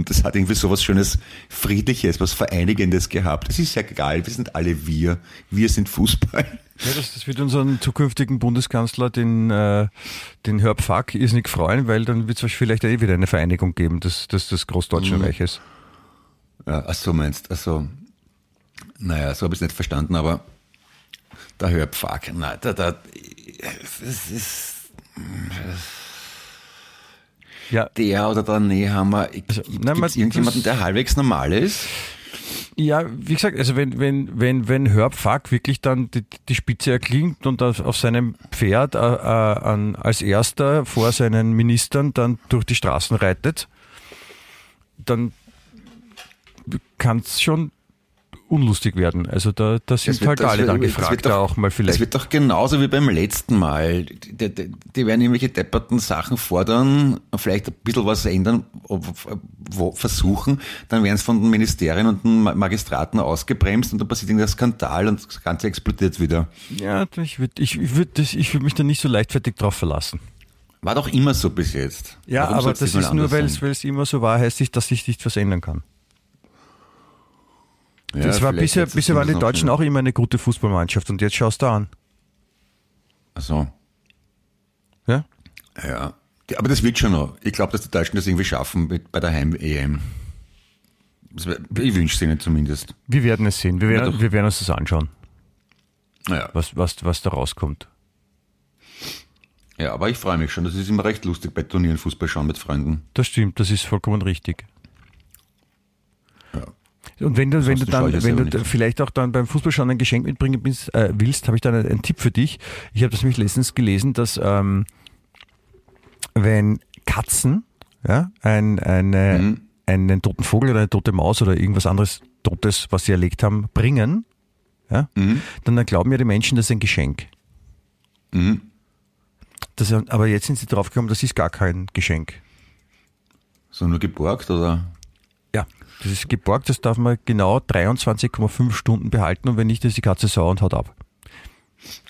Und das hat irgendwie so was Schönes, Friedliches, was Vereinigendes gehabt. Es ist ja egal, wir sind alle wir. Wir sind Fußball. Ja, das, das wird unseren zukünftigen Bundeskanzler, den, äh, den Herb Fuck, irrsinnig freuen, weil dann wird es vielleicht eh wieder eine Vereinigung geben des, des, des Großdeutschen Mhm. Reiches. Ja, ach so meinst, ach so. Naja, so habe ich es nicht verstanden, aber Der Hörpfag. Nein, da, da, das ist Ja, der oder der Nehammer. Also, Gibt es irgendjemanden, der halbwegs normal ist? Ja, wie gesagt, also wenn, wenn, wenn, wenn Herbfuck wirklich dann die, die Spitze erklingt und auf, auf seinem Pferd äh, äh, an, als erster vor seinen Ministern dann durch die Straßen reitet, dann kann es schon unlustig werden. Also da, da sind Das halt das alle wird- dann das gefragt, doch- da auch mal Das vielleicht. wird doch genauso wie beim letzten Mal. Die, die, die werden irgendwelche depperten Sachen fordern, vielleicht ein bisschen was ändern, ob- wo, versuchen, dann werden es von den Ministerien und den Ma- Magistraten ausgebremst und dann passiert irgendein Skandal und das Ganze explodiert wieder. Ja, ich würde ich, ich würd das- ich würd mich da nicht so leichtfertig drauf verlassen. War doch immer so bis jetzt. Ja, Warum aber das ist nur, weil es es immer so war, heißt nicht, dass sich nicht was ändern kann. Ja, das war bisher, bisher waren die Deutschen auch immer eine gute Fußballmannschaft und jetzt schaust du an. Ach so. Ja? Ja. Aber das wird schon noch. Ich glaube, dass die Deutschen das irgendwie schaffen bei der Heim-EM. Ich wünsche es ihnen zumindest. Wir werden es sehen. Wir Ja, werden, doch. wir werden uns das anschauen, Naja. was, was, was da rauskommt. Ja, aber ich freue mich schon. Das ist immer recht lustig bei Turnieren Fußball schauen mit Freunden. Das stimmt, das ist vollkommen richtig. Und wenn du, wenn du dann, wenn du nicht. vielleicht auch dann beim Fußballschauen ein Geschenk mitbringen bist, äh, willst, habe ich dann einen, einen Tipp für dich. Ich habe das nämlich letztens gelesen, dass ähm, wenn Katzen ja, ein, eine, Mhm. einen toten Vogel oder eine tote Maus oder irgendwas anderes Totes, was sie erlegt haben, bringen, ja, Mhm. dann glauben ja die Menschen, das ist ein Geschenk. Mhm. Das, aber jetzt sind sie draufgekommen, das ist gar kein Geschenk. So nur geborgt oder? Das ist geborgt, das darf man genau 23,5 Stunden behalten und wenn nicht, ist die Katze sauer und haut ab.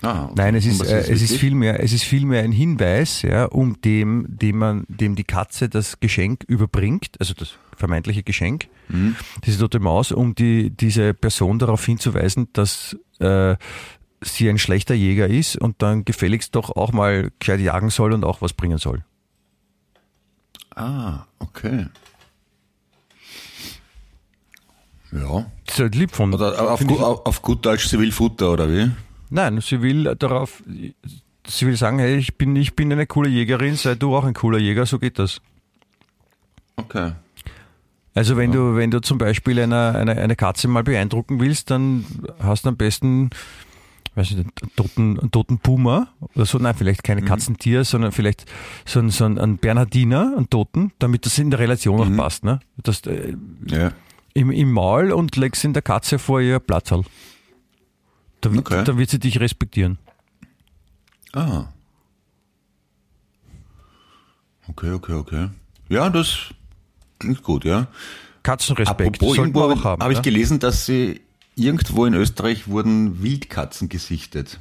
Ah, okay. Nein, es ist, äh, es ist vielmehr, es ist vielmehr ein Hinweis, ja, um dem, dem man, dem die Katze das Geschenk überbringt, also das vermeintliche Geschenk, Mhm. diese tote Maus, um die, diese Person darauf hinzuweisen, dass äh, sie ein schlechter Jäger ist und dann gefälligst doch auch mal gescheit jagen soll und auch was bringen soll. Ah, okay. Ja. Das ist halt lieb von. Oder auf, find gu- ich- auf, gut Deutsch, sie will Futter, oder wie? Nein, sie will darauf, sie will sagen, hey, ich bin, ich bin eine coole Jägerin, sei du auch ein cooler Jäger, so geht das. Okay. Also wenn du, wenn du zum Beispiel eine, eine, eine Katze mal beeindrucken willst, dann hast du am besten, weiß nicht, einen toten, einen toten Puma oder so, nein, vielleicht keine Katzentier, sondern vielleicht so ein, so ein, ein Bernhardiner, einen Toten, damit das in der Relation auch passt, ne? Das, äh, Ja. Im, im Maul und legst in der Katze vor ihr Platzerl. Da, wird- Okay. da wird sie dich respektieren. Ah. Okay, okay, okay. Ja, das klingt gut, ja. Katzenrespekt Apropos, irgendwo habe auch haben. hab ich ja? gelesen, dass sie irgendwo in Österreich wurden Wildkatzen gesichtet,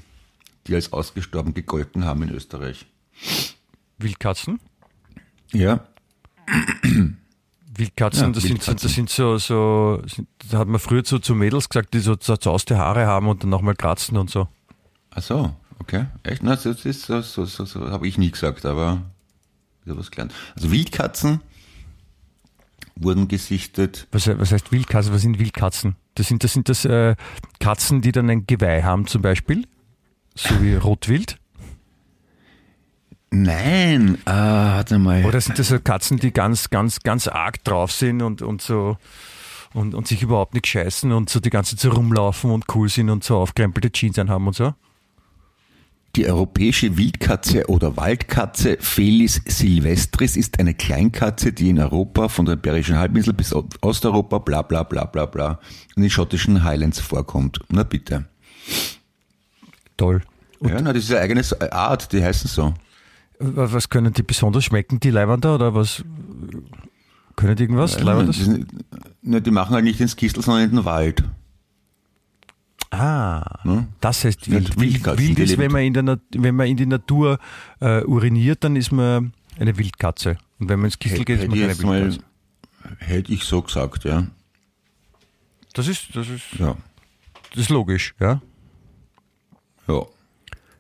die als ausgestorben gegolten haben in Österreich. Wildkatzen? Ja. Wildkatzen, Ja, das, Sind, so- Wildkatzen. das sind so, so sind, da hat man früher zu, zu Mädels gesagt, die so zerzauste Haare haben und dann nochmal kratzen und so. Ach so, okay. Echt? Na, das ist so, so, so, so habe ich nie gesagt, aber wieder was gelernt. Also Wildkatzen wurden gesichtet. Was, was heißt Wildkatzen? Was sind Wildkatzen? Das sind das, sind das äh, Katzen, die dann ein Geweih haben zum Beispiel, so wie Rotwild? Nein, ah, warte mal. Oder sind das so Katzen, die ganz, ganz, ganz arg drauf sind und, und so und, und sich überhaupt nicht scheißen und so die ganze Zeit so rumlaufen und cool sind und so aufkrempelte Jeans anhaben und so? Die europäische Wildkatze oder Waldkatze Felis silvestris ist eine Kleinkatze, die in Europa von der Iberischen Halbinsel bis Osteuropa bla bla bla bla bla in den schottischen Highlands vorkommt. Na bitte. Toll. ja, na, das ist eine eigene Art, die heißen so. Was können die besonders schmecken, die Leibwander oder was? Können die irgendwas? Leibwanders? die, sind- na, die machen halt nicht ins Kistel, sondern in den Wald. Ah, Ne? das heißt wild. Wild, Wildkatzen, wild die ist, wenn man, in der wenn man in die Natur äh, uriniert, dann ist man eine Wildkatze. Und wenn man ins Kistel geht, ist man keine jetzt mal, Wildkatze. hätte ich so gesagt, ja. Das ist, das, ist, Ja. das ist logisch, ja. Ja.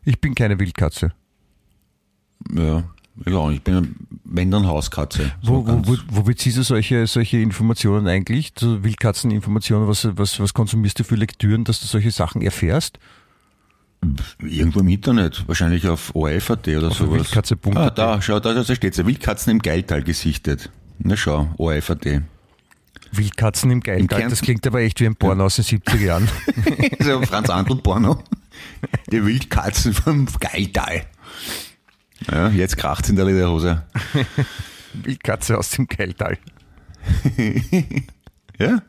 Ich bin keine Wildkatze. Ja. Ja, ich bin, wenn dann Hauskatze. So Wo, wo, wo, beziehst du solche, solche Informationen eigentlich? So Wildkatzeninformationen, was, was, was konsumierst du für Lektüren, dass du solche Sachen erfährst? Irgendwo im Internet, wahrscheinlich auf ORF.at oder Auf sowas. Wildkatze.at. Ah, da, schau, da, da steht's ja. Wildkatzen im Geiltal gesichtet. Na schau, ORF.at. Wildkatzen im Geiltal. Kärnten- Das klingt aber echt wie ein Porno aus den 70er Jahren. so Franz Antl Porno. Die Wildkatzen vom Geiltal. Ja, jetzt kracht's in der Lederhose. Wildkatze aus dem Geiltal. Ja?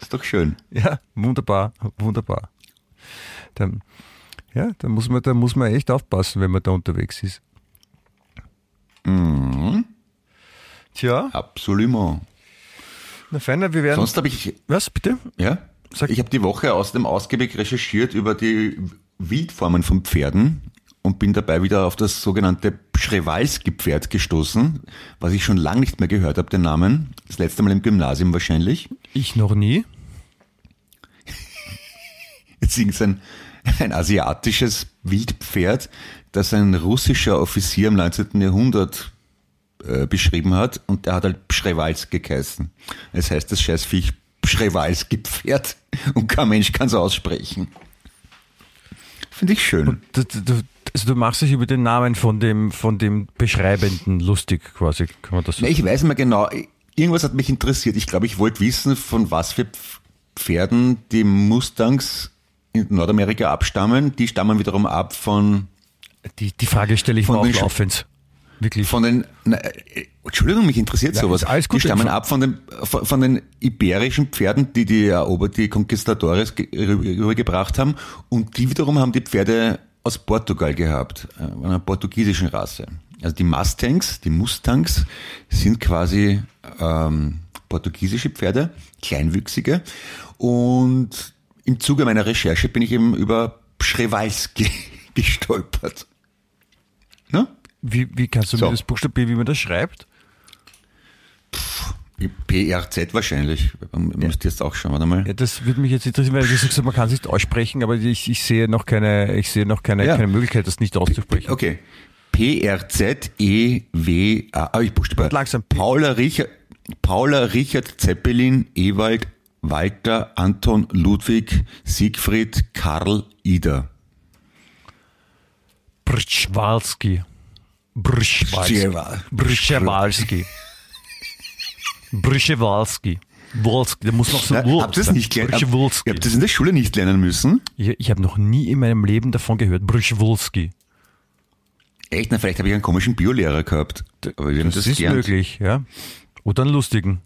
Ist doch schön. Ja, wunderbar, wunderbar. Dann, ja, da muss man, da muss man echt aufpassen, wenn man da unterwegs ist. Mhm. Tja, Absolut. na feiner, wir werden. Sonst habe ich, was, bitte? ja, Sag- ich habe die Woche außerdem ausgiebig recherchiert über die Wildformen von Pferden und bin dabei wieder auf das sogenannte Przewalski-Pferd gestoßen, was ich schon lange nicht mehr gehört habe, den Namen. Das letzte Mal im Gymnasium wahrscheinlich. Ich noch nie. Jetzt ist ein, ein asiatisches Wildpferd, das ein russischer Offizier im 19. Jahrhundert äh, beschrieben hat und der hat halt Przewalski geheißen. Das heißt, das Scheißviech Przewalski-Pferd und kein Mensch kann es aussprechen. Finde ich schön. Du, du, also du machst dich über den Namen von dem, von dem Beschreibenden lustig, quasi, kann man das Na, sagen? ich weiß mehr genau. Irgendwas hat mich interessiert. Ich glaube, ich wollte wissen, von was für Pf- Pferden die Mustangs in Nordamerika abstammen. Die stammen wiederum ab von Die, die Frage stelle ich Von mir auch laufend. Wirklich. Von den, na, äh, Entschuldigung, mich interessiert Ja, sowas. alles gut. Die stammen ab von den, von, den iberischen Pferden, die die Erober, die Conquistadores ge- rü- rübergebracht haben. Und die wiederum haben die Pferde aus Portugal gehabt, äh, einer portugiesischen Rasse. Also die Mustangs, die Mustangs sind quasi ähm, portugiesische Pferde, kleinwüchsige. Und im Zuge meiner Recherche bin ich eben über Przewalski gestolpert. Ne? Wie, wie kannst du So. mir das buchstabieren, wie man das schreibt? PRZ wahrscheinlich. Müsst ihr jetzt auch schauen, warte mal. Ja, das würde mich jetzt interessieren, weil du sagst, man kann es nicht aussprechen, aber ich, ich sehe noch keine, ich sehe noch keine, Ja. keine Möglichkeit, das nicht auszusprechen. Okay. P-R-Z-E-W-A. Ah, ich buchstabiere. Langsam. Paula Richard, Paula Richard Zeppelin, Ewald, Walter, Anton, Ludwig, Siegfried, Karl, Ida. Brschwalski. Brschewalski. Brschewalski. Wolski, da muss noch so Wurst habt ihr das nicht gelernt? Hab-. Ihr habt das in der Schule nicht lernen müssen? Ich, ich habe noch nie in meinem Leben davon gehört. Brschwulski. Echt? Na, vielleicht habe ich einen komischen Biolehrer gehabt. Aber wir Das, das, ist gelernt. möglich, ja. Oder einen lustigen.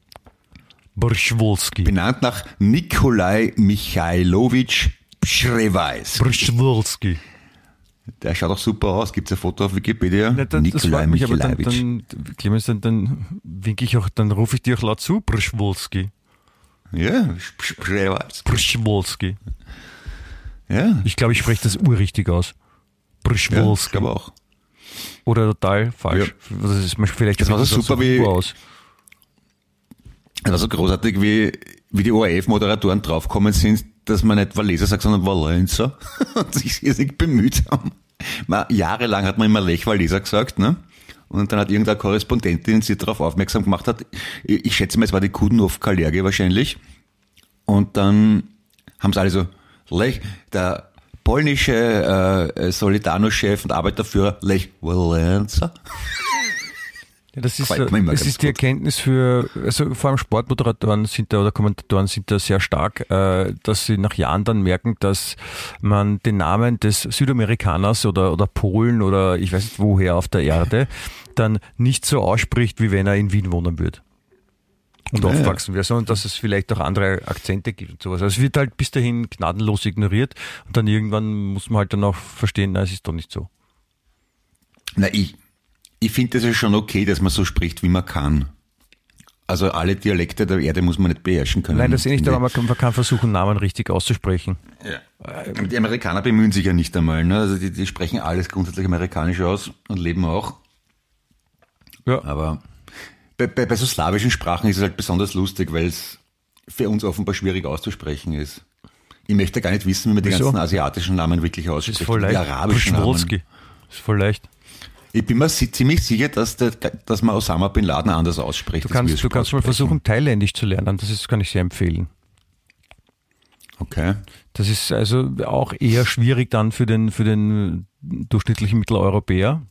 Brschwulski. Benannt nach Nikolai Michailowitsch Przewalski. Brschwulski. Der schaut auch super aus. Gibt's ein Foto auf Wikipedia? Ja, dann, das Nikolai mich, dann, dann, Clemens, dann, dann winke ich auch, dann rufe ich dir auch laut zu, Brschwulski. Ja. Brschwulski. Ja, Ich glaube, ich spreche das urrichtig aus. ja ich glaube auch. Oder total falsch. Das ist vielleicht Das war so super wie- aus. Das war so großartig, wie, wie die ORF-Moderatoren draufgekommen sind, dass man nicht Waleser sagt, sondern Valenza und sich irrsinnig bemüht haben. Man, jahrelang hat man immer Lech Waleser gesagt, ne? Und dann hat irgendeine Korrespondentin sie darauf aufmerksam gemacht hat, ich, schätze mal, es war die Kudenhof Kalerge wahrscheinlich. Und dann haben sie alle so, Lech, der polnische äh, Solidarno-Chef und Arbeiterführer Lech Walenza. Ja, das ist, das ist die gut. Erkenntnis für, also vor allem Sportmoderatoren sind da oder Kommentatoren sind da sehr stark, äh, dass sie nach Jahren dann merken, dass man den Namen des Südamerikaners oder, oder Polen oder ich weiß nicht woher auf der Erde dann nicht so ausspricht, wie wenn er in Wien wohnen würde. Und ja. aufwachsen wäre, sondern dass es vielleicht auch andere Akzente gibt und sowas. Also es wird halt bis dahin gnadenlos ignoriert und dann irgendwann muss man halt dann auch verstehen, na, es ist doch nicht so. Na, ich, ich finde das ja schon okay, dass man so spricht, wie man kann. Also alle Dialekte der Erde muss man nicht beherrschen können. Nein, das ist eh nicht, aber man kann, man kann versuchen, Namen richtig auszusprechen. ich. Die Amerikaner bemühen sich ja nicht einmal. Ne? Also die, die sprechen alles grundsätzlich amerikanisch aus und leben auch. Ja. Aber bei, bei, bei so slawischen Sprachen ist es halt besonders lustig, weil es für uns offenbar schwierig auszusprechen ist. Ich möchte gar nicht wissen, wie man die Wieso? ganzen asiatischen Namen wirklich ausspricht. ist voll die leicht. arabischen Namen. Ist voll leicht. Ich bin mir ziemlich sicher, dass, der, dass man Osama Bin Laden anders ausspricht. Du kannst, du kannst mal versuchen, Thailändisch zu lernen. Das ist, kann ich sehr empfehlen. Okay. Das ist also auch eher schwierig dann für den, für den durchschnittlichen Mitteleuropäer,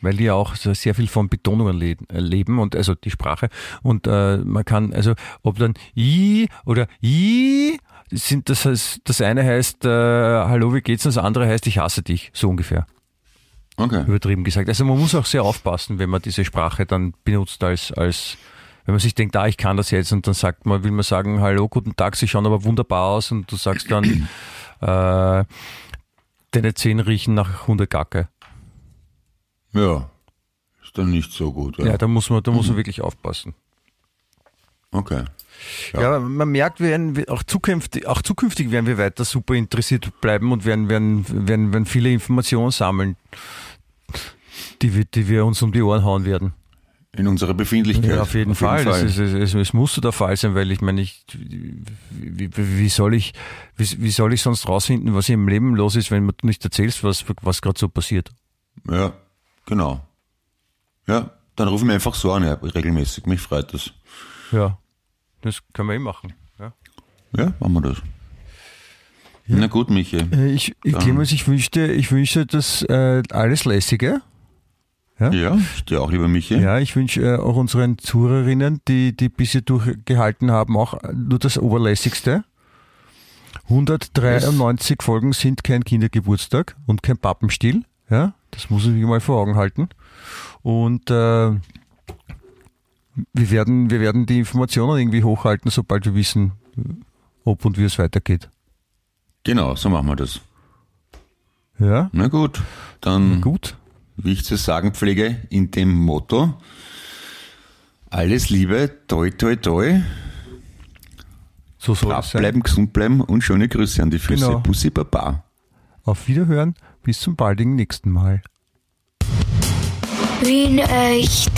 weil die ja auch sehr viel von Betonungen äh, leben und also die Sprache und äh, man kann also ob dann i oder i sind das heißt, das eine heißt äh, hallo wie geht's und das andere heißt ich hasse dich so ungefähr Okay. übertrieben gesagt. Also man muss auch sehr aufpassen, wenn man diese Sprache dann benutzt als als wenn man sich denkt, ah, ich kann das jetzt und dann sagt man, will man sagen, hallo, guten Tag, Sie schauen aber wunderbar aus und du sagst dann, äh, deine Zähne riechen nach Hundegacke. Ja. Ist dann nicht so gut. Ja. Ja, da muss man, da muss man wirklich aufpassen. Okay. Ja, aber man merkt, wir werden auch zukünftig, auch zukünftig werden wir weiter super interessiert bleiben und werden, werden, werden, werden viele Informationen sammeln, die wir, die wir uns um die Ohren hauen werden. In unserer Befindlichkeit. Ja, auf jeden Fall. Das ist, es, es, es musste der Fall sein, weil ich meine, ich, wie, wie, wie soll ich, wie, wie soll ich sonst rausfinden, was im Leben los ist, wenn du nicht erzählst, was, was gerade so passiert? Ja, genau. Ja, dann rufen wir einfach so an, ja, regelmäßig. Mich freut das. Ja, das können wir eh machen. Ja. Ja, machen wir das. Na gut, Michi. Äh, Ich, ich, Clemens, ich wünschte, ich wünschte, dass äh, alles lässige. Ja, ich dir auch, lieber Michi. Ja, ich wünsche äh, auch unseren Zuhörerinnen, die, die bisher durchgehalten haben, auch nur das Oberlässigste. 193 Folgen sind kein Kindergeburtstag und kein Pappenstiel. Ja, das muss ich mir mal vor Augen halten. Und äh, wir, werden, wir werden die Informationen irgendwie hochhalten, sobald wir wissen, ob und wie es weitergeht. Genau, so machen wir das. Ja, Na gut, dann, gut. wie ich zu sagen pflege, in dem Motto, alles Liebe, toi toi toi, So soll es brav sein. bleiben, gesund bleiben und schöne Grüße an die Füße. Genau. Bussi Baba. Auf Wiederhören, bis zum baldigen nächsten Mal. Wien echt.